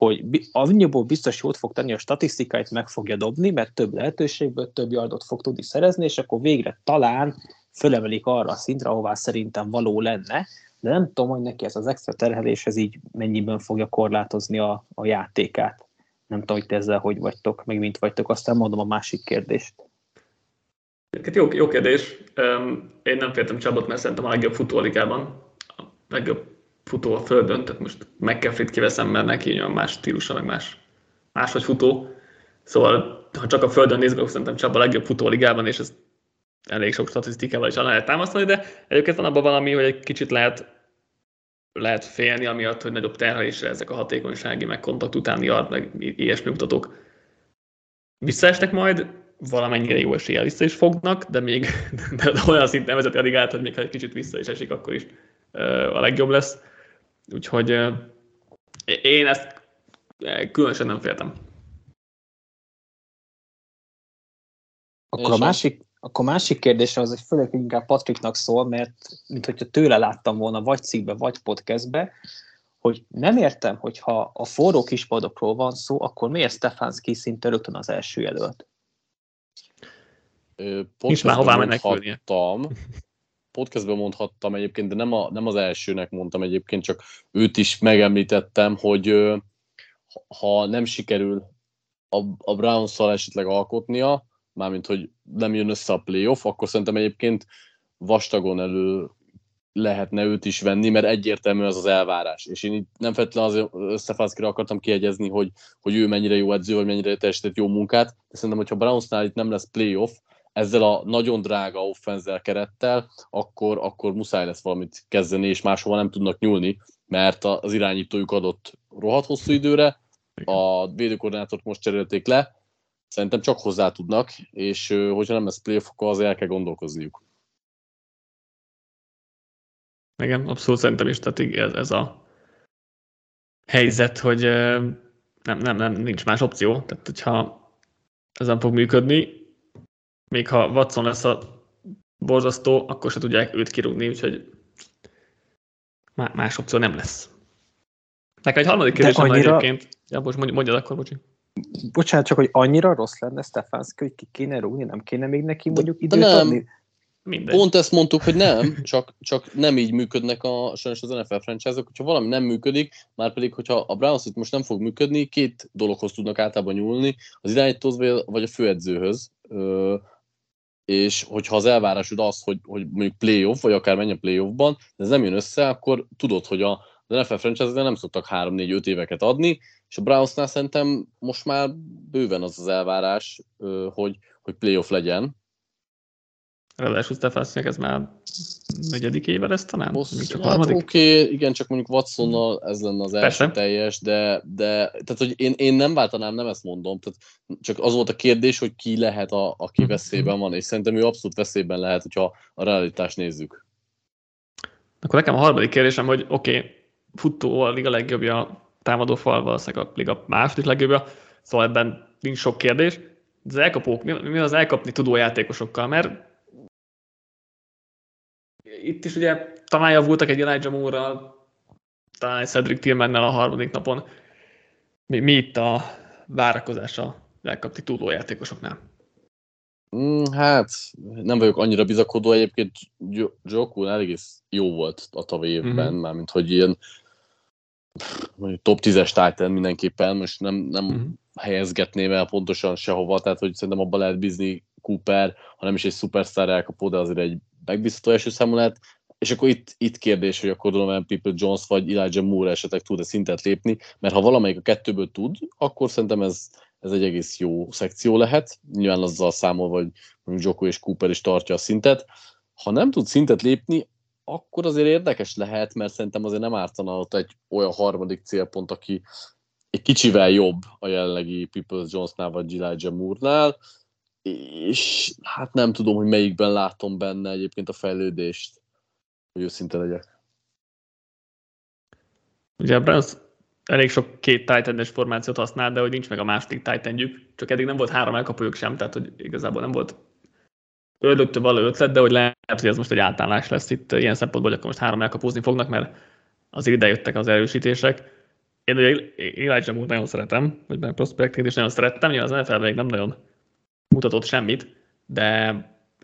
Hogy annyiból biztos jót fog tenni, a statisztikáit meg fogja dobni, mert több lehetőségből több yardot fog tudni szerezni, és akkor végre talán fölemelik arra a szintre, ahová szerintem való lenne, de nem tudom, hogy neki ez az extra terhelés, ez így mennyiben fogja korlátozni a, a játékát. Nem tudom, hogy te ezzel hogy vagytok, meg mint vagytok, aztán mondom a másik kérdést. Jó, jó kérdés. Én nem féltem Csabot, mert szerintem a legjobb futó a ligában. A legjobb futó a földön, tehát most McCaffrey-t kiveszem, mert neki olyan más stílusa, meg más, máshogy futó. Szóval, ha csak a földön nézünk, akkor szerintem Csaba a legjobb futó a ligában, és ez elég sok statisztikával is lehet támasztani, de egyébként van abban valami, hogy egy kicsit lehet lehet félni, amiatt, hogy nagyobb terhelésre ezek a hatékonysági, meg kontakt utáni art, meg ilyesmi mutatók visszaestek majd, valamennyire jó eséllyel vissza is fognak, de még de olyan szinten vezeti addig át, hogy még ha egy kicsit vissza is esik, akkor is a legjobb lesz. Úgyhogy én ezt különösen nem féltem. Akkor a másik, akkor másik kérdés az, hogy főleg inkább Patriknak szól, mert mint hogyha tőle láttam volna vagy cikkbe, vagy podcastbe, hogy nem értem, hogyha a forró kispadokról van szó, akkor miért Stefanski szinte rögtön az első jelölt? Nincs már hová menekülnie. Podcastben mondhattam egyébként, de nem, a, nem az elsőnek mondtam egyébként, csak őt is megemlítettem, hogy ha nem sikerül a, a Browns-szal esetleg alkotnia, mármint hogy nem jön össze a playoff, akkor szerintem egyébként vastagon elő lehetne őt is venni, mert egyértelmű az az elvárás. És én itt nem feltétlenül az összefászkira akartam kiegyezni, hogy, hogy ő mennyire jó edző, vagy mennyire teljesített jó munkát, de szerintem, hogyha Brownsnál itt nem lesz playoff, ezzel a nagyon drága offenzel kerettel, akkor, akkor muszáj lesz valamit kezdeni, és máshova nem tudnak nyúlni, mert az irányítójuk adott rohadt hosszú időre, a védőkoordinátort most cserélték le, szerintem csak hozzá tudnak, és hogyha nem lesz playoff, akkor azért el kell gondolkozniuk. Igen, abszolút szerintem is, tehát ez, ez a helyzet, hogy nem, nem, nem, nincs más opció, tehát hogyha ez nem fog működni, még ha Watson lesz a borzasztó, akkor se tudják őt kirúgni, úgyhogy más opció nem lesz. Nekem egy harmadik kérdés annyira... egyébként. Ja, most mondjad akkor, bocsi bocsánat, csak hogy annyira rossz lenne Stefanski, hogy ki kéne rúgni, nem kéne még neki mondjuk időt de nem. adni? Mindegy. Pont ezt mondtuk, hogy nem, csak, csak nem így működnek a, sajnos az NFL franchise-ok, hogyha valami nem működik, már pedig, hogyha a Browns itt most nem fog működni, két dologhoz tudnak általában nyúlni, az irányítóhoz vagy a főedzőhöz, ö, és hogyha az elvárásod az, hogy, hogy mondjuk playoff, vagy akár menjen playoffban, de ez nem jön össze, akkor tudod, hogy a, az NFL franchise nem szoktak 3-4-5 éveket adni, és a Brownsnál szerintem most már bőven az az elvárás, hogy, hogy playoff legyen, Ráadásul Stefanskinek ez már negyedik éve lesz talán? Még csak hát oké, okay, igen, csak mondjuk Watsonnal ez lenne az első Persze. teljes, de, de tehát, hogy én, én nem váltanám, nem ezt mondom, tehát csak az volt a kérdés, hogy ki lehet, a, aki mhm. veszélyben van, és szerintem ő abszolút veszélyben lehet, hogyha a realitást nézzük. Akkor nekem a harmadik kérdésem, hogy oké, okay, futó a liga legjobbja, támadó fal valószínűleg a liga második legjobbja, szóval ebben nincs sok kérdés. De az elkapók, mi az elkapni tudó játékosokkal? Mert itt is ugye talán javultak egy Elijah Moore-ral, talán egy Cedric tillman a harmadik napon. Mi, mi itt a várakozás a elkapni tudó játékosoknál? Mm, hát nem vagyok annyira bizakodó, egyébként Joku egész jó volt a tavalyi évben, mm-hmm. mármint hogy ilyen mondjuk top 10-es Titan mindenképpen, most nem, nem mm-hmm. helyezgetném el pontosan sehova, tehát hogy szerintem abban lehet bízni Cooper, ha nem is egy szupersztár elkapó, de azért egy megbízható első számú lehet, és akkor itt, itt kérdés, hogy akkor Donovan People Jones vagy Elijah Moore esetleg tud-e szintet lépni, mert ha valamelyik a kettőből tud, akkor szerintem ez, ez egy egész jó szekció lehet. Nyilván azzal számol, hogy mondjuk Joko és Cooper is tartja a szintet. Ha nem tud szintet lépni, akkor azért érdekes lehet, mert szerintem azért nem ártana ott egy olyan harmadik célpont, aki egy kicsivel jobb a jelenlegi Peoples Jonesnál vagy Elijah Moore-nál, és hát nem tudom, hogy melyikben látom benne egyébként a fejlődést, hogy őszinte legyek. Ugye a Browns elég sok két titan formációt használ, de hogy nincs meg a második titan csak eddig nem volt három elkapójuk sem, tehát hogy igazából nem volt ördögtől való ötlet, de hogy lehet, hogy ez most egy átállás lesz itt ilyen szempontból, hogy akkor most három elkapózni fognak, mert azért ide az erősítések. Én ugye Elijah Moore nagyon szeretem, vagy benne prospecting is nagyon szerettem, nyilván az NFL még nem nagyon mutatott semmit, de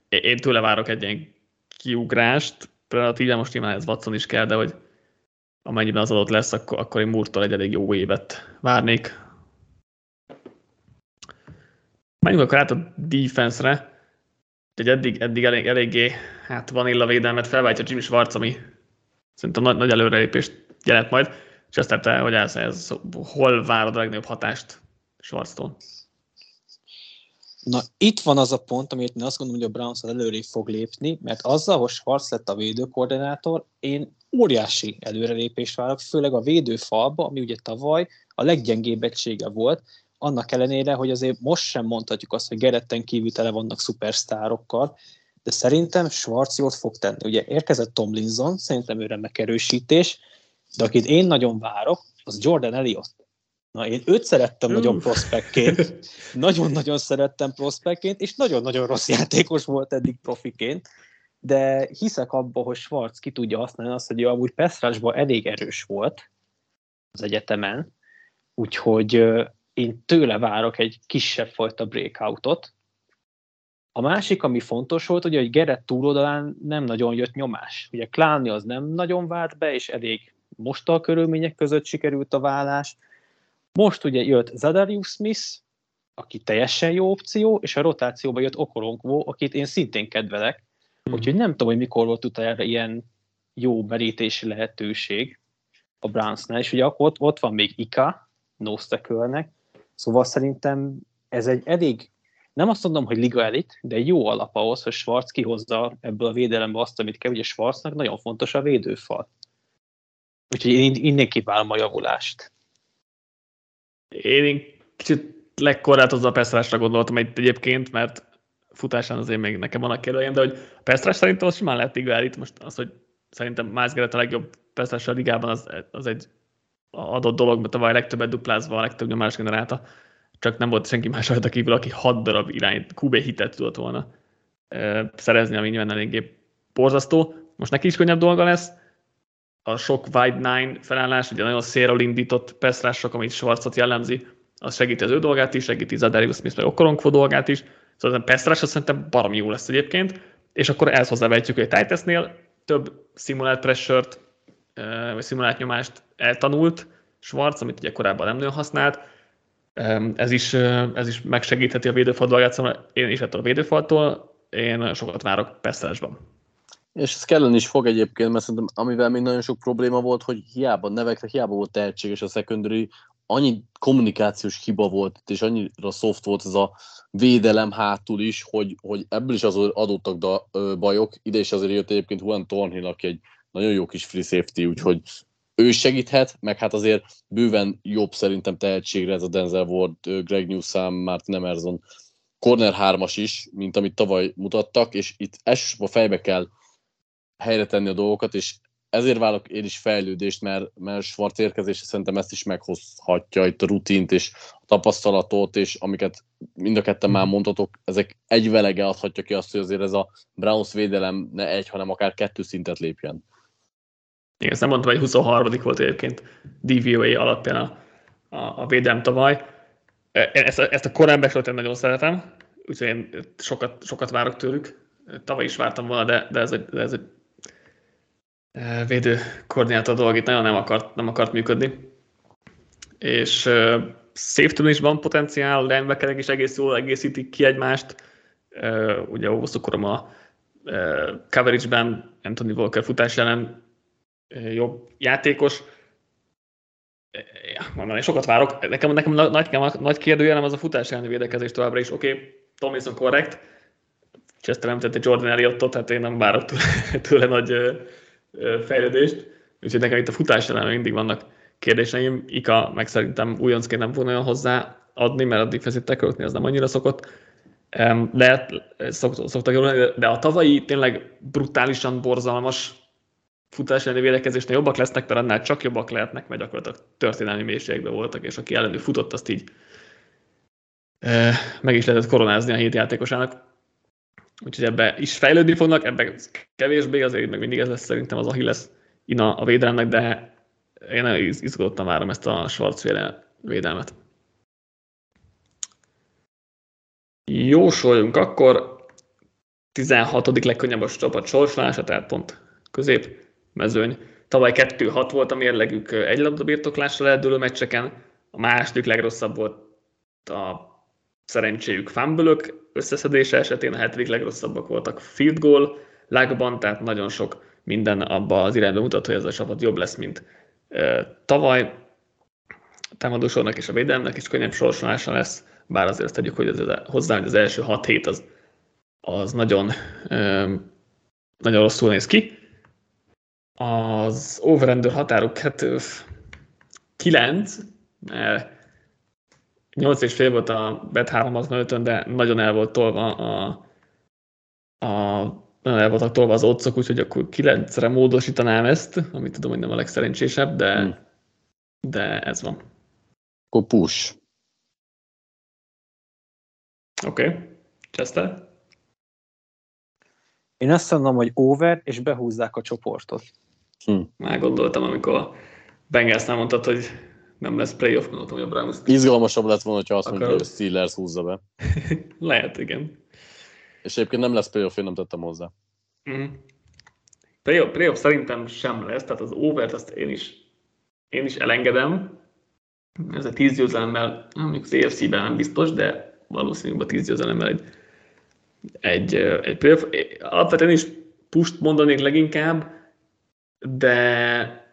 én tőle várok egy ilyen kiugrást, relatíve most nyilván ez Watson is kell, de hogy amennyiben az adott lesz, akkor, akkor én Murtól egy elég jó évet várnék. Menjünk akkor át a defense-re. Egy eddig, eddig elég, eléggé hát vanilla védelmet felváltja Jimmy Schwartz, ami szerintem nagy, nagy előrelépést jelent majd. És azt tette, hogy ez, ez hol várod a legnagyobb hatást Schwarztól? Na, itt van az a pont, amit én azt gondolom, hogy a Browns előrébb fog lépni, mert azzal, hogy Schwarz lett a védőkoordinátor, én óriási előrelépést várok, főleg a védőfalba, ami ugye tavaly a leggyengébb egysége volt, annak ellenére, hogy azért most sem mondhatjuk azt, hogy Geretten kívül tele vannak szupersztárokkal, de szerintem Schwarz jót fog tenni. Ugye érkezett Tomlinson, szerintem ő remek erősítés, de akit én nagyon várok, az Jordan Elliott. Na, én őt szerettem Uf. nagyon prospektként, nagyon-nagyon szerettem prospektként, és nagyon-nagyon rossz játékos volt eddig profiként, de hiszek abba, hogy Schwarz ki tudja használni azt, hogy ő amúgy Pestrásban elég erős volt az egyetemen, úgyhogy én tőle várok egy kisebb fajta breakoutot. A másik, ami fontos volt, ugye, hogy Gerett túloldalán nem nagyon jött nyomás. Ugye Kláni az nem nagyon vált be, és elég most a körülmények között sikerült a vállás, most ugye jött Zadarius Smith, aki teljesen jó opció, és a rotációba jött Okoronkvó, akit én szintén kedvelek, mm. úgyhogy nem tudom, hogy mikor volt utána ilyen jó merítési lehetőség a Brownsnál, és ugye ott, ott van még Ika, Nostekölnek, szóval szerintem ez egy elég, nem azt mondom, hogy liga elit, de egy jó alap ahhoz, hogy Schwarz kihozza ebből a védelembe azt, amit kell, ugye Schwarznak nagyon fontos a védőfal. Úgyhogy én innen kiválom a javulást. Én kicsit legkorlátozva a Pestrásra gondoltam egy, egyébként, mert futásán azért még nekem vannak kérdőjem, de hogy a Pestrás szerintem az simán lehet itt most az, hogy szerintem Mászgeret a legjobb Pestrás a ligában, az, az egy adott dolog, mert tavaly legtöbbet duplázva, a legtöbb nyomás generálta, csak nem volt senki más rajta kívül, aki hat darab irányt, QB hitet tudott volna szerezni, ami nyilván eléggé borzasztó. Most neki is könnyebb dolga lesz, a sok wide nine felállás, ugye nagyon szélről indított pestrások, amit Schwarzot jellemzi, az segíti az ő dolgát is, segíti Zadarius Smith meg Okoronkvo dolgát is, szóval a Pestrás azt szerintem baromi jó lesz egyébként, és akkor ehhez hozzávetjük, hogy a Titusnél több szimulált pressure-t, vagy szimulált nyomást eltanult Schwarz, amit ugye korábban nem nagyon használt, ez is, ez is megsegítheti a védőfal dolgát, szóval én is ettől a védőfaltól, én sokat várok Pestrásban. És ez kellene is fog egyébként, mert szerintem amivel még nagyon sok probléma volt, hogy hiába nevekre, hiába volt tehetséges a secondary, annyi kommunikációs hiba volt, és annyira soft volt ez a védelem hátul is, hogy, hogy ebből is az adottak da, ö, bajok. Ide is azért jött egyébként Juan Thornhill, aki egy nagyon jó kis free safety, úgyhogy ő segíthet, meg hát azért bőven jobb szerintem tehetségre ez a Denzel Ward, Greg Newsom, Martin Emerson, corner 3-as is, mint amit tavaly mutattak, és itt elsősorban fejbe kell helyre tenni a dolgokat, és ezért válok én is fejlődést, mert, mert Schwarz érkezése szerintem ezt is meghozhatja, itt a rutint és a tapasztalatot, és amiket mind a ketten már mondhatok, ezek egy velege adhatja ki azt, hogy azért ez a Browns védelem ne egy, hanem akár kettő szintet lépjen. Igen, ezt nem mondtam, hogy 23 volt egyébként DVOA alapján a, a, a védelem tavaly. E, ezt a, ezt a korábbi én nagyon szeretem, úgyhogy én sokat, sokat várok tőlük. Tavaly is vártam volna, de, de ez egy, de ez egy védő koordinátor dolog itt nagyon nem akart, nem akart működni. És uh, safety is van potenciál, linebackerek is egész jól egészítik ki egymást. Uh, ugye óvószokorom a uh, coverage-ben Anthony Walker futás ellen jobb játékos. Ja, mondani, sokat várok. Nekem, nekem nagy, nagy kérdőjelem az a futás elleni védekezés továbbra is. Oké, okay, Tomlinson korrekt, Chester említette Jordan Elliottot, tehát én nem várok tőle, tőle nagy fejlődést. Úgyhogy nekem itt a futás ellen mindig vannak kérdéseim. Ika meg szerintem újoncként nem volna olyan hozzá adni, mert a defensive tackle az nem annyira szokott. Lehet, szok, szoktak jól de a tavalyi tényleg brutálisan borzalmas futás elleni védekezésnél jobbak lesznek, mert annál csak jobbak lehetnek, mert gyakorlatilag történelmi mélységben voltak, és aki ellenő futott, azt így e, meg is lehetett koronázni a hét játékosának. Úgyhogy ebbe is fejlődni fognak, ebbe kevésbé, azért meg mindig ez lesz szerintem az Achilles ina a védelemnek, de én nagyon izgulottan várom ezt a Schwarz védelmet. Jósoljunk akkor 16. legkönnyebb csapat sorsolása, tehát pont közép mezőny. Tavaly 2-6 volt a mérlegük egy labda birtoklásra eldőlő meccseken, a második legrosszabb volt a szerencséjük fumble összeszedése esetén, a hetedik legrosszabbak voltak field goal lágban, tehát nagyon sok minden abba az irányba mutat, hogy ez a csapat jobb lesz, mint e, tavaly. A támadósornak és a védelmnek is könnyebb sorsolása lesz, bár azért azt tegyük, hogy az, hozzá, hogy az első 6 hét az, az nagyon, e, nagyon rosszul néz ki. Az overrender határok, hát 9, mert 8 és fél volt a bet 365 de nagyon el volt tolva a, a nagyon el voltak tolva az otcok, úgyhogy akkor 9-re módosítanám ezt, amit tudom, hogy nem a legszerencsésebb, de, hmm. de ez van. Akkor push. Oké. Okay. Chester? Én azt mondom, hogy over, és behúzzák a csoportot. Hm. Már gondoltam, amikor a Bengalsnál mondtad, hogy nem lesz playoff, gondoltam, hogy a Browns. Izgalmasabb lett volna, ha azt mondja, hogy a Steelers húzza be. Lehet, igen. És egyébként nem lesz playoff, én nem tettem hozzá. Mm. Playoff, playoff szerintem sem lesz, tehát az over azt én is, én is elengedem. Ez a tíz győzelemmel, mondjuk az EFC-ben nem biztos, de valószínűleg a tíz győzelemmel egy, egy, egy playoff. Alapvetően is pust mondanék leginkább, de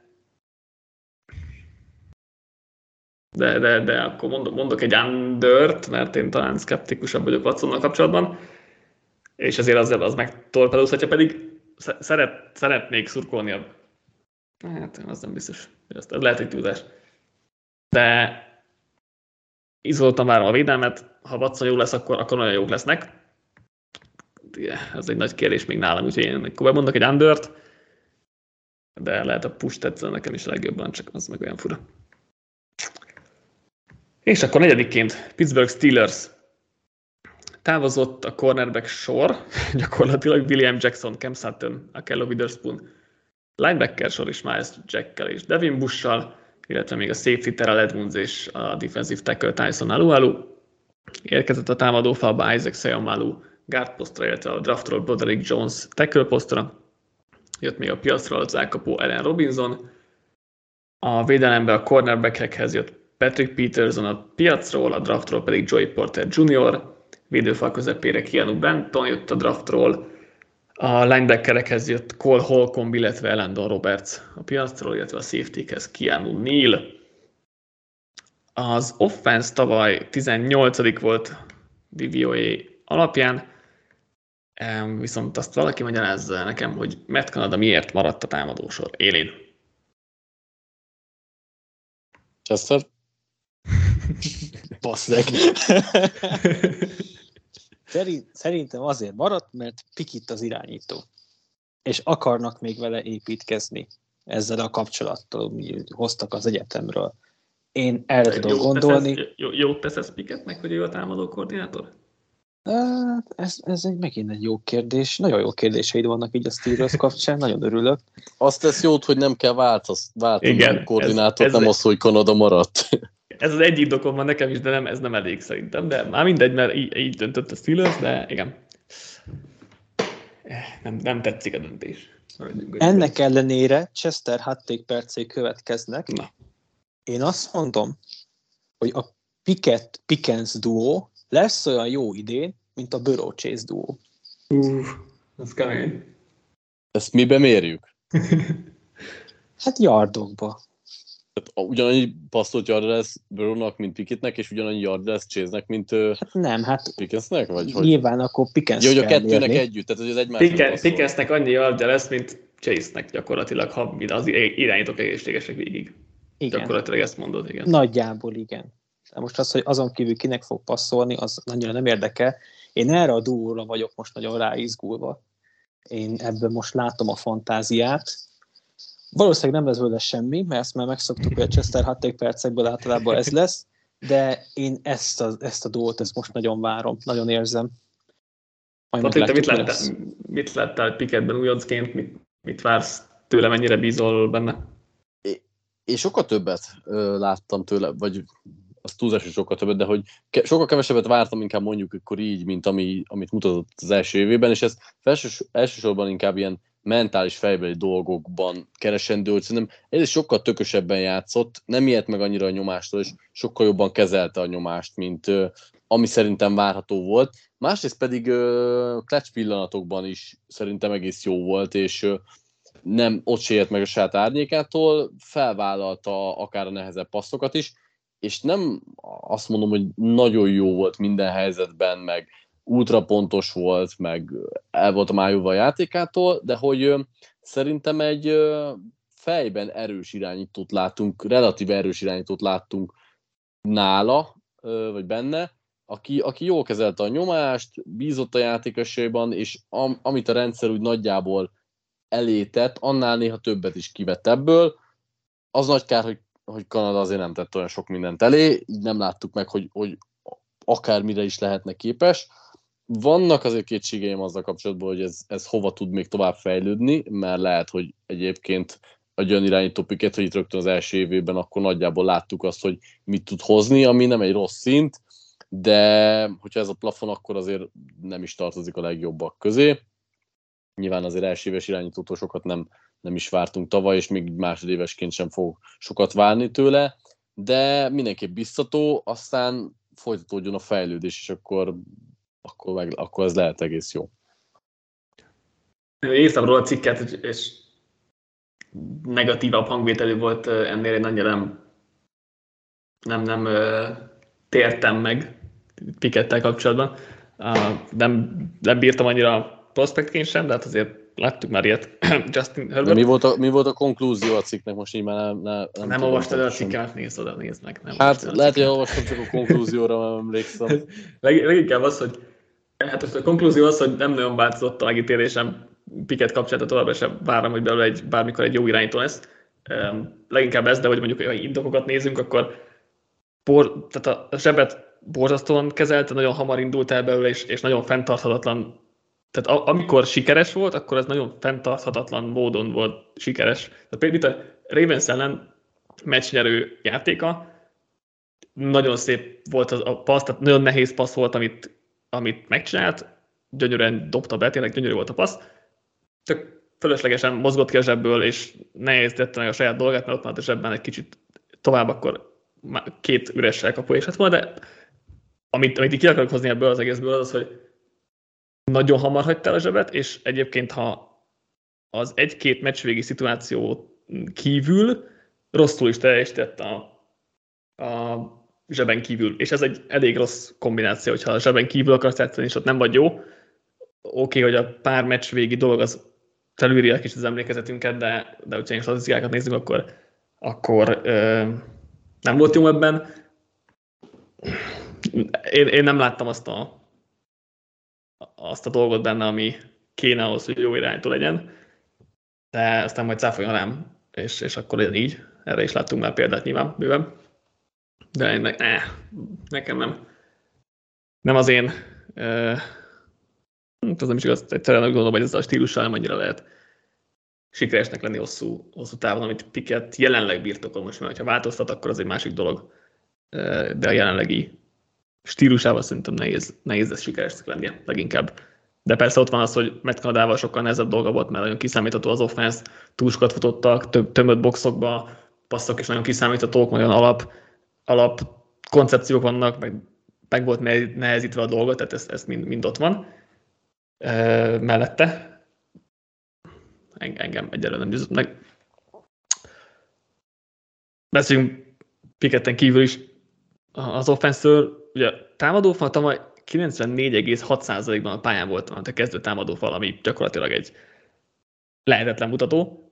de, de, de akkor mondok, mondok egy undert, mert én talán szkeptikusabb vagyok Watsonnal kapcsolatban, és azért az, az meg torpedózhatja, pedig szeret, szeretnék szurkolni a... Hát, az nem biztos. Ez lehet egy túlzás. De izoltam várom a védelmet, ha Watson jó lesz, akkor, akkor nagyon jók lesznek. Ez egy nagy kérdés még nálam, úgyhogy én akkor mondok egy undert, de lehet a push tetszene nekem is legjobban, csak az meg olyan fura. És akkor negyedikként Pittsburgh Steelers távozott a cornerback sor, gyakorlatilag William Jackson, Cam Sutton, Akello Witherspoon, linebacker sor is Miles Jackkel és Devin Bush-sal, illetve még a safety Terrell Edmonds és a defensive tackle Tyson Alualu. Érkezett a támadó falba Isaac Sayamalu guard posztra, illetve a draftról Broderick Jones tackle posztra. Jött még a piacról az elkapó Ellen Robinson, a védelembe a cornerbackekhez jött Patrick Peterson a piacról, a draftról pedig Joey Porter Jr., védőfal közepére Keanu Benton jött a draftról, a linebackerekhez jött Cole Holcomb, illetve Elendon Roberts a piacról, illetve a safety-hez Keanu Neal. Az offense tavaly 18 volt DVOA alapján, viszont azt valaki magyarázza nekem, hogy Matt Canada miért maradt a támadósor élén. Chester? Szerint, szerintem azért maradt, mert Pikit az irányító. És akarnak még vele építkezni ezzel a kapcsolattal, amit hoztak az egyetemről. Én erre tudok gondolni. Tesz ez, jó, jót tesz ez Piketnek, hogy ő a támadó koordinátor? Hát, ez, ez egy, megint egy jó kérdés. Nagyon jó kérdéseid vannak így a Steelers kapcsán, nagyon örülök. Azt tesz jót, hogy nem kell váltani a koordinátort, ez, ez nem az, hogy Kanada maradt. Ez az egyik dokom van nekem is, de nem, ez nem elég szerintem. De már mindegy, mert így, így döntött a Steelers, de igen. Nem, nem tetszik a döntés. Ennek ellenére Chester percé következnek. Na. Én azt mondom, hogy a Pickett Pickens duó lesz olyan jó idén, mint a Burrow Chase duó. Uh, ez kemény. Ezt mibe mérjük? hát yardokba. Tehát ugyanannyi passzot yard lesz Burrownak, mint Pickettnek, és ugyanannyi yard lesz Chase-nek, mint hát nem, hát Pickensnek? Vagy hogy? Nyilván akkor Pickens ja, hogy a kettőnek érni. együtt, tehát hogy az egymás Pickens, Pickensnek annyi yard lesz, mint Chase-nek gyakorlatilag, ha az irányítók egészségesek végig. Igen. Gyakorlatilag ezt mondod, igen. Nagyjából igen. De most az, hogy azon kívül kinek fog passzolni, az annyira nem érdekel. Én erre a duóra vagyok most nagyon ráizgulva. Én ebben most látom a fantáziát. Valószínűleg nem lesz vele semmi, mert ezt már megszoktuk, hogy a Chester 6 percekből általában ez lesz, de én ezt a, ezt a duót ezt most nagyon várom, nagyon érzem. Majd Pati, te mit láttál, mit láttál Piketben újoncként, mit, mit vársz tőle, mennyire bízol benne? Én sokkal többet ö, láttam tőle, vagy az túlzás, hogy sokkal többet, de hogy ke- sokkal kevesebbet vártam inkább mondjuk akkor így, mint ami, amit mutatott az első évében, és ez felsős, elsősorban inkább ilyen mentális fejbeli dolgokban keresendő, hogy szerintem ez sokkal tökösebben játszott, nem ilyet meg annyira a nyomástól, és sokkal jobban kezelte a nyomást, mint ami szerintem várható volt. Másrészt pedig clutch pillanatokban is szerintem egész jó volt, és nem ott sért meg a saját árnyékától, felvállalta akár a nehezebb passzokat is, és nem azt mondom, hogy nagyon jó volt minden helyzetben, meg ultrapontos volt, meg el volt a májúva a játékától, de hogy szerintem egy fejben erős irányítót láttunk, relatív erős irányítót láttunk nála, vagy benne, aki, aki jól kezelte a nyomást, bízott a játékosaiban, és am, amit a rendszer úgy nagyjából elétett, annál néha többet is kivett ebből. Az nagy kár, hogy, hogy Kanada azért nem tett olyan sok mindent elé, így nem láttuk meg, hogy, hogy akármire is lehetne képes. Vannak azért kétségeim azzal kapcsolatban, hogy ez, ez hova tud még tovább fejlődni, mert lehet, hogy egyébként a olyan irányító piket, hogy itt rögtön az első évében akkor nagyjából láttuk azt, hogy mit tud hozni, ami nem egy rossz szint, de hogyha ez a plafon, akkor azért nem is tartozik a legjobbak közé. Nyilván azért első éves irányítótól sokat nem, nem is vártunk tavaly, és még másodévesként sem fog sokat várni tőle, de mindenképp biztató, aztán folytatódjon a fejlődés, és akkor, akkor, meg, akkor ez lehet egész jó. Írtam róla a cikket, és negatívabb hangvételű volt ennél, én annyira nem, nem, nem tértem meg Pikettel kapcsolatban. Nem, nem bírtam annyira prospektként sem, de hát azért láttuk már ilyet Justin Herbert. De mi volt, a, mi volt a konklúzió a cikknek? Most így már nem, nem, nem, nem olvastad el a cikket, nézd oda, nézd meg. Nem hát lehet, hogy olvastam csak a konklúzióra, nem emlékszem. Leg, leginkább az, hogy hát a konklúzió az, hogy nem nagyon változott a megítélésem Piket kapcsolatban továbbra sem várom, hogy belőle egy, bármikor egy jó irányító lesz. Um, leginkább ez, de hogy mondjuk, ha indokokat nézünk, akkor por, tehát a zsebet borzasztóan kezelte, nagyon hamar indult el belőle, és, és nagyon fenntarthatatlan tehát a, amikor sikeres volt, akkor ez nagyon fenntarthatatlan módon volt sikeres. Tehát például a Ravens ellen meccsnyerő játéka, nagyon szép volt az a passz, tehát nagyon nehéz passz volt, amit, amit megcsinált, gyönyörűen dobta be, tényleg gyönyörű volt a passz, csak fölöslegesen mozgott ki a zsebből, és nehéz tette meg a saját dolgát, mert ott már a zsebben egy kicsit tovább, akkor két üres elkapó és hát volna, de amit, amit ki akarok hozni ebből az egészből, az az, hogy nagyon hamar hagyta el a zsebet, és egyébként, ha az egy-két meccsvégi szituáció kívül rosszul is teljesített a, a zseben kívül, és ez egy elég rossz kombináció, hogyha a zseben kívül akarsz játszani, és ott nem vagy jó. Oké, okay, hogy a pár meccs végi dolog az felülírja kis az emlékezetünket, de, de hogyha a statisztikákat nézzük, akkor, akkor ö, nem volt jó ebben. Én, én nem láttam azt a, azt a dolgot benne, ami kéne ahhoz, hogy jó iránytó legyen, de aztán majd cáfoljon rám, és, és akkor így. Erre is láttunk már példát nyilván bőven. De én, ne, nekem nem. Nem az én uh, az nem is igaz, egyszerűen úgy gondolom, hogy ez a stílussal nem annyira lehet sikeresnek lenni hosszú, hosszú távon, amit Piket jelenleg birtokol most, mert ha változtat, akkor az egy másik dolog. De a jelenlegi stílusával szerintem nehéz, nehéz ez sikeresnek lennie leginkább. De persze ott van az, hogy Matt Kanadával sokkal nehezebb dolga volt, mert nagyon kiszámítható az offense, túl sokat futottak, több, tömött boxokba, passzok is nagyon kiszámíthatók, nagyon alap, alap koncepciók vannak, meg, meg volt nehezítve a dolgot, tehát ez, ez mind, mind ott van e, mellette. Engem egyelőre nem győzött meg. Beszéljünk Piketten kívül is az offenszről. Ugye támadófal tavaly 94,6%-ban a pályán volt a kezdő támadófal, ami gyakorlatilag egy lehetetlen mutató.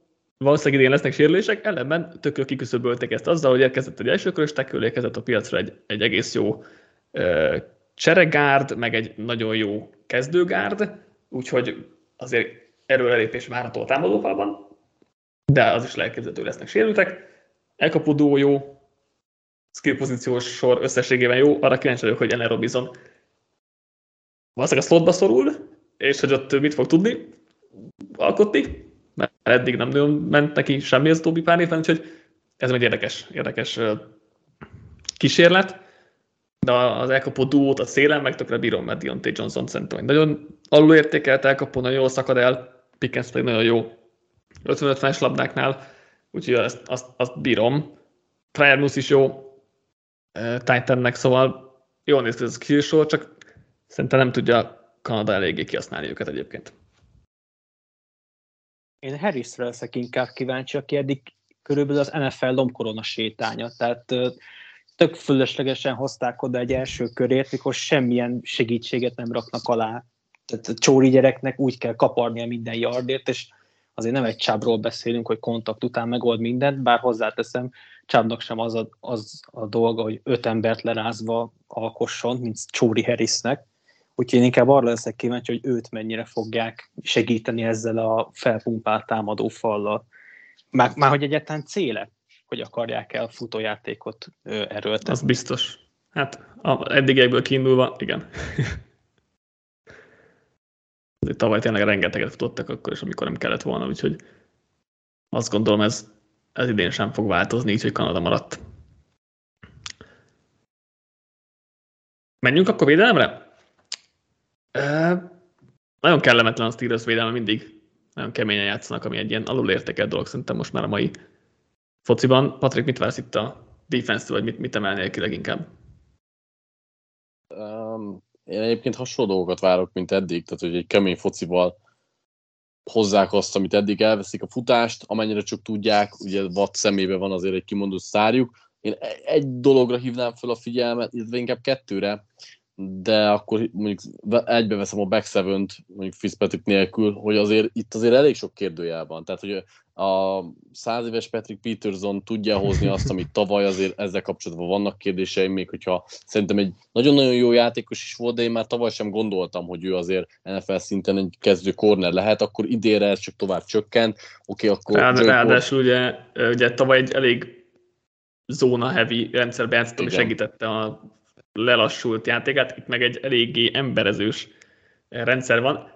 Valószínűleg idén lesznek sérülések, ellenben tökről kiküszöbölték ezt azzal, hogy érkezett egy elsőkörös tekül, érkezett a piacra egy, egy egész jó ö, cseregárd, meg egy nagyon jó kezdőgárd, úgyhogy azért erőrelépés várható a támadófalban, de az is hogy lesznek sérültek. Elkapudó jó, skill pozíciós sor összességében jó, arra kíváncsi vagyok, hogy Ellen Robinson valószínűleg a slotba szorul, és hogy ott mit fog tudni alkotni, mert eddig nem nagyon ment neki semmi az utóbbi pár évben, úgyhogy ez egy érdekes, érdekes kísérlet, de az elkapó duót a szélen meg tökre bírom, mert Deontay Johnson szerintem hogy nagyon alulértékelt elkapó, nagyon jól szakad el, Pickens pedig nagyon jó 55-es labdáknál, úgyhogy azt, azt, azt bírom. Fryermus is jó Titannek, szóval jól néz ki ez a skillsor, csak szerintem nem tudja Kanada eléggé kihasználni őket egyébként. Én Harrisre leszek inkább kíváncsi, aki eddig körülbelül az NFL lomkorona sétánya, tehát tök fölöslegesen hozták oda egy első körért, mikor semmilyen segítséget nem raknak alá. Tehát a csóri gyereknek úgy kell kaparnia minden yardért, és azért nem egy csábról beszélünk, hogy kontakt után megold mindent, bár hozzáteszem, csábnak sem az a, az a dolga, hogy öt embert lerázva alkosson, mint Csóri Harrisnek. Úgyhogy én inkább arra leszek kíváncsi, hogy őt mennyire fogják segíteni ezzel a felpumpált támadó fallal. Már, már hogy egyáltalán céle, hogy akarják el futójátékot erőltetni. Az biztos. Hát a eddigiekből kiindulva, igen. Azért tavaly tényleg rengeteget futottak akkor is, amikor nem kellett volna, úgyhogy azt gondolom ez, ez idén sem fog változni, így hogy Kanada maradt. Menjünk akkor védelemre? Nagyon kellemetlen a Steelers védelme mindig. Nagyon keményen játszanak, ami egy ilyen alulértékelt dolog szerintem most már a mai fociban. Patrik, mit vársz itt a defense vagy mit, mit emelnél ki leginkább? Um, én egyébként hasonló dolgokat várok, mint eddig, tehát hogy egy kemény focival hozzák azt, amit eddig elveszik a futást, amennyire csak tudják, ugye Watt szemébe van azért egy kimondott szárjuk. Én e- egy dologra hívnám fel a figyelmet, illetve inkább kettőre de akkor mondjuk egybeveszem a back seven mondjuk Fitzpatrick nélkül, hogy azért itt azért elég sok kérdőjel van. Tehát, hogy a száz éves Patrick Peterson tudja hozni azt, amit tavaly azért ezzel kapcsolatban vannak kérdéseim, még hogyha szerintem egy nagyon-nagyon jó játékos is volt, de én már tavaly sem gondoltam, hogy ő azért NFL szinten egy kezdő corner lehet, akkor idénre ez csak tovább csökkent. Oké, okay, akkor... Ráad, ráadásul ugye, ugye tavaly egy elég zóna heavy rendszerben játszottam, és segítette a lelassult játékát, itt meg egy eléggé emberezős rendszer van.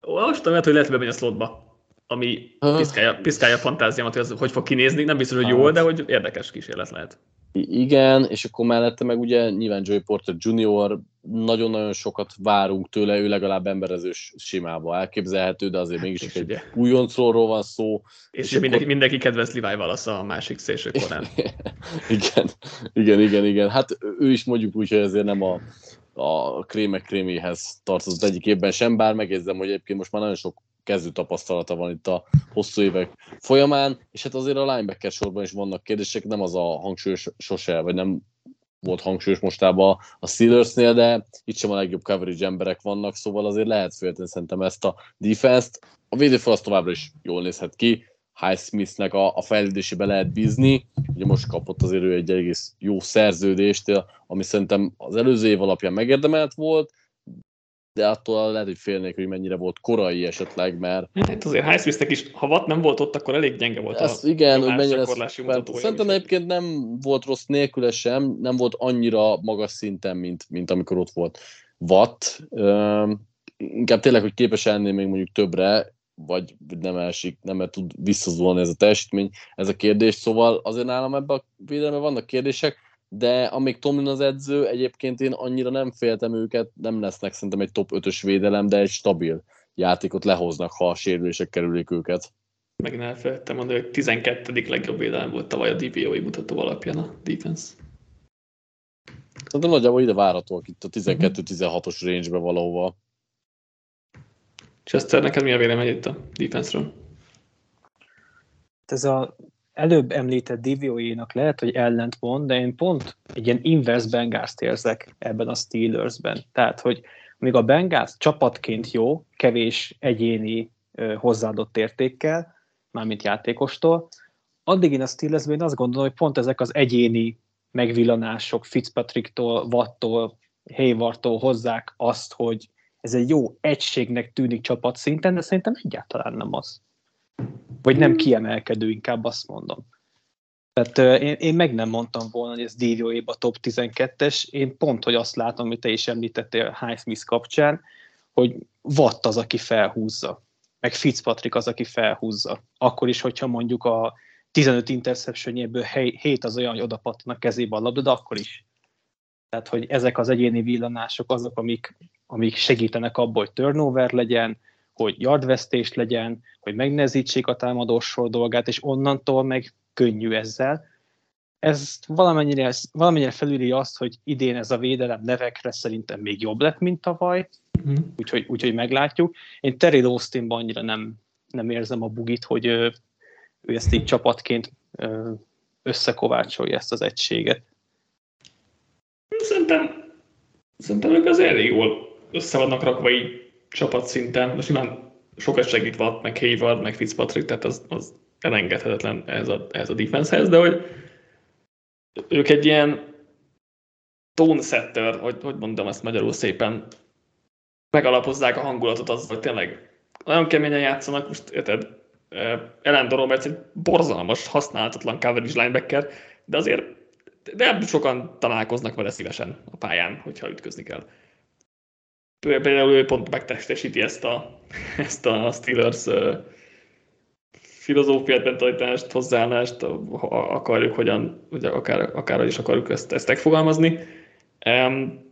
Most lehet, hogy lehet bemenni a slotba, ami piszkálja, piszkálja a fantáziámat, hogy az hogy fog kinézni. Nem biztos, hogy jól, de hogy érdekes kísérlet lehet. Igen, és akkor mellette meg ugye nyilván Joey Porter Jr. nagyon-nagyon sokat várunk tőle, ő legalább emberezős simába elképzelhető, de azért hát, mégis egy újoncról van szó. És, és mindenki, akkor... mindenki kedves Levi Valasz a másik szélső korán. igen, igen, igen, igen. Hát ő is mondjuk úgy, hogy ezért nem a, a krémek kréméhez tartozott egyik évben sem, bár megjegyzem, hogy egyébként most már nagyon sok kezdő tapasztalata van itt a hosszú évek folyamán, és hát azért a linebacker sorban is vannak kérdések, nem az a hangsúly sose, vagy nem volt hangsúlyos mostában a Steelersnél, de itt sem a legjobb coverage emberek vannak, szóval azért lehet félteni szerintem ezt a defense-t. A védőfal továbbra is jól nézhet ki, Highsmithnek a, a fejlődésébe lehet bízni. Ugye most kapott azért ő egy egész jó szerződést, ami szerintem az előző év alapján megérdemelt volt, de attól lehet, hogy félnék, hogy mennyire volt korai esetleg, mert... Hát azért Highsmithnek is, ha Watt nem volt ott, akkor elég gyenge volt Ezt, a igen, hogy mennyire ez, Szerintem egyébként nem volt rossz nélküle sem, nem volt annyira magas szinten, mint, mint amikor ott volt Watt. Üm, inkább tényleg, hogy képes ennél még mondjuk többre, vagy nem elsik, nem tud visszazulni ez a teljesítmény, ez a kérdés. Szóval azért nálam ebben a védelemben vannak kérdések, de amíg Tomlin az edző, egyébként én annyira nem féltem őket, nem lesznek szerintem egy top 5-ös védelem, de egy stabil játékot lehoznak, ha a sérülések kerülik őket. Megint elfelejtettem mondani, hogy 12. legjobb védelem volt tavaly a DVOI mutató alapján a defense. De nagyjából ide várhatóak itt a 12-16-os range-be valahova. Chester, neked mi a vélemény itt a defense-ről? Ez a előbb említett DVOI-nak lehet, hogy ellentmond, de én pont egy ilyen inverse Bengals érzek ebben a Steelersben. Tehát, hogy még a Bengals csapatként jó, kevés egyéni ö, hozzáadott értékkel, mármint játékostól, addig én a Steelersben azt gondolom, hogy pont ezek az egyéni megvillanások Fitzpatricktól, Wattól, Haywardtól hozzák azt, hogy ez egy jó egységnek tűnik csapatszinten, de szerintem egyáltalán nem az. Vagy nem kiemelkedő, inkább azt mondom. Tehát én, én meg nem mondtam volna, hogy ez DVOA-ba top 12-es, én pont, hogy azt látom, amit te is említettél Highsmith kapcsán, hogy Watt az, aki felhúzza, meg Fitzpatrick az, aki felhúzza. Akkor is, hogyha mondjuk a 15 interceptionjéből 7 az olyan, hogy oda a kezébe a labda, de akkor is. Tehát, hogy ezek az egyéni villanások azok, amik, amik segítenek abból, hogy turnover legyen, hogy yardvesztés legyen, hogy megnehezítsék a támadósor dolgát, és onnantól meg könnyű ezzel. Ez valamennyire, valamennyire felülírja azt, hogy idén ez a védelem nevekre szerintem még jobb lett, mint tavaly, mm. úgyhogy, úgyhogy meglátjuk. Én Terry Austinban annyira nem, nem érzem a bugit, hogy ő, ő ezt így csapatként összekovácsolja ezt az egységet. Szerintem, szerintem ők azért elég jól össze vannak rakva így csapatszinten, most nyilván sokat segít Watt, meg Hayward, meg Fitzpatrick, tehát az, az elengedhetetlen ez a, ez a defensehez, de hogy ők egy ilyen tone setter, hogy, hogy mondom ezt magyarul szépen, megalapozzák a hangulatot azzal, hogy tényleg nagyon keményen játszanak, most érted, Ellen Roberts egy borzalmas, használhatatlan coverage linebacker, de azért de sokan találkoznak vele szívesen a pályán, hogyha ütközni kell például ő pont megtestesíti ezt a, ezt a Steelers filozófiát, mentalitást, hozzáállást, akarjuk, hogyan, ugye akár, akár is akarjuk ezt, ezt megfogalmazni. Um,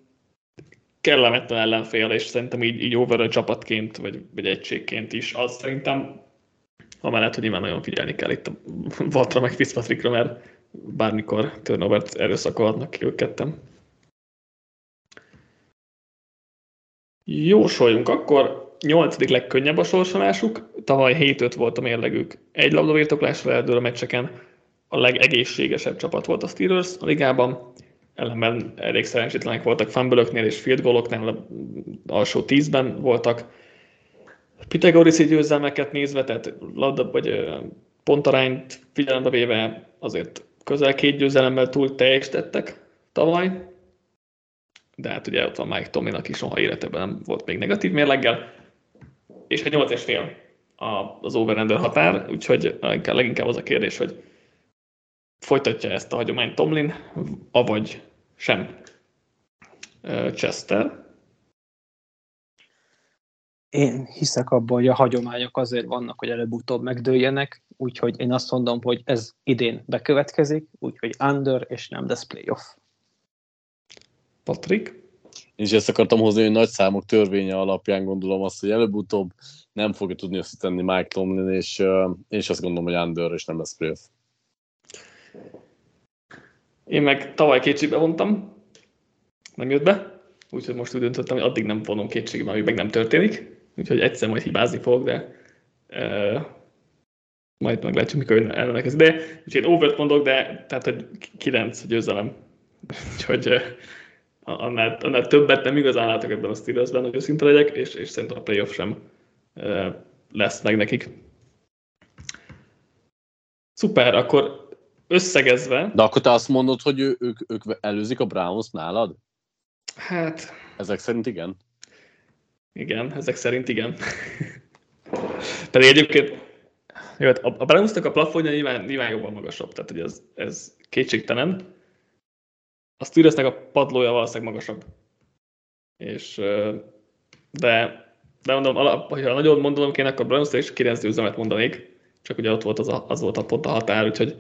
kellemetlen ellenfél, és szerintem így, így overall csapatként, vagy, vagy egységként is, az szerintem amellett, hogy nyilván nagyon figyelni kell itt a Vatra meg Fitzpatrickra, mert bármikor turnover-t erőszakolhatnak ki ők kettem. Jósoljunk akkor. Nyolcadik legkönnyebb a sorsolásuk. Tavaly 7-5 volt a mérlegük. Egy labdavértoklásra eldől a meccseken. A legegészségesebb csapat volt a Steelers a ligában. Ellenben elég szerencsétlenek voltak fumble és field goaloknál, alsó tízben voltak. Pitagoriszi győzelmeket nézve, tehát labda vagy pontarányt figyelembe véve azért közel két győzelemmel túl teljesítettek tavaly de hát ugye ott van Mike Tomlin, aki soha életében nem volt még negatív mérleggel, és egy 8 fél az over határ, úgyhogy leginkább az a kérdés, hogy folytatja ezt a hagyományt Tomlin, avagy sem Chester. Én hiszek abban, hogy a hagyományok azért vannak, hogy előbb-utóbb megdőljenek, úgyhogy én azt mondom, hogy ez idén bekövetkezik, úgyhogy under és nem lesz playoff. Patrik? Én is ezt akartam hozni, hogy nagy számok törvénye alapján gondolom azt, hogy előbb-utóbb nem fogja tudni összetenni Mike Tomlin, és uh, is azt gondolom, hogy under, és nem lesz playoff. Én meg tavaly kétségbe vontam, nem jött be, úgyhogy most úgy döntöttem, hogy addig nem vonom kétségbe, amíg meg nem történik, úgyhogy egyszer majd hibázni fogok, de uh, majd meglátjuk, mikor ellenkezik. De úgyhogy én overt mondok, de tehát, hogy 9 győzelem Úgyhogy annál, annál többet nem igazán látok ebben a Steelersben, hogy őszinte legyek, és, és szerintem a playoff sem lesz meg nekik. Szuper, akkor összegezve... De akkor te azt mondod, hogy ő, ők, ők előzik a Browns nálad? Hát... Ezek szerint igen? Igen, ezek szerint igen. Pedig egyébként jó, hát a, a Brownsnak a plafonja nyilván, nyilván jobban magasabb, tehát hogy ez, ez kétségtelen. A Steelersnek a padlója valószínűleg magasabb. És, de, de mondom, ha nagyon mondom kéne, akkor Browns is 9 győzelmet mondanék, csak ugye ott volt az, a, az volt a pont a határ, úgyhogy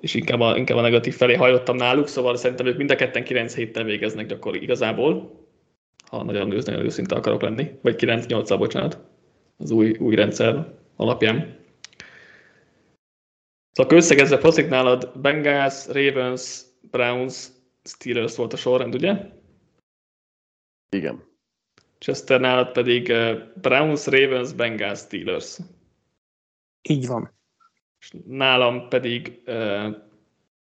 és inkább a, inkább a negatív felé hajlottam náluk, szóval szerintem ők mind a ketten 9 héttel végeznek gyakori igazából, ha nagyon nagyon őszinte akarok lenni, vagy 9 8 bocsánat, az új, új rendszer alapján. Szóval összegezve Proszik nálad Bengals, Ravens, Browns, Steelers volt a sorrend, ugye? Igen. Chester nálad pedig eh, Browns, Ravens, Bengals, Steelers. Így van. És nálam pedig uh,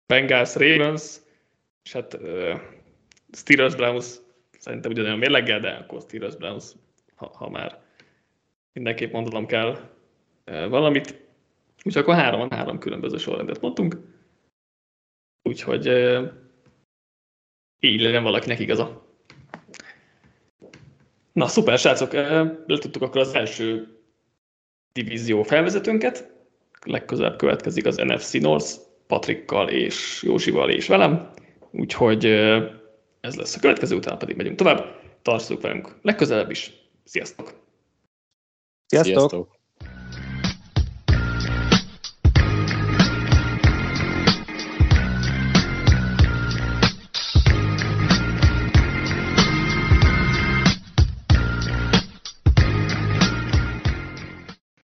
Bengals, Ravens, és hát uh, Steelers, Browns szerintem ugyanolyan mérleggel, de akkor Steelers, Browns, ha, ha már mindenképp mondanom kell uh, valamit. Úgyhogy akkor három, három különböző sorrendet mondtunk. Úgyhogy uh, így legyen valakinek igaza. Na, szuper, srácok, le tudtuk akkor az első divízió felvezetőnket. Legközelebb következik az NFC North, Patrikkal és Józsival és velem. Úgyhogy ez lesz a következő, utána pedig megyünk tovább. Tartsuk velünk legközelebb is. Sziasztok! Sziasztok! Sziasztok.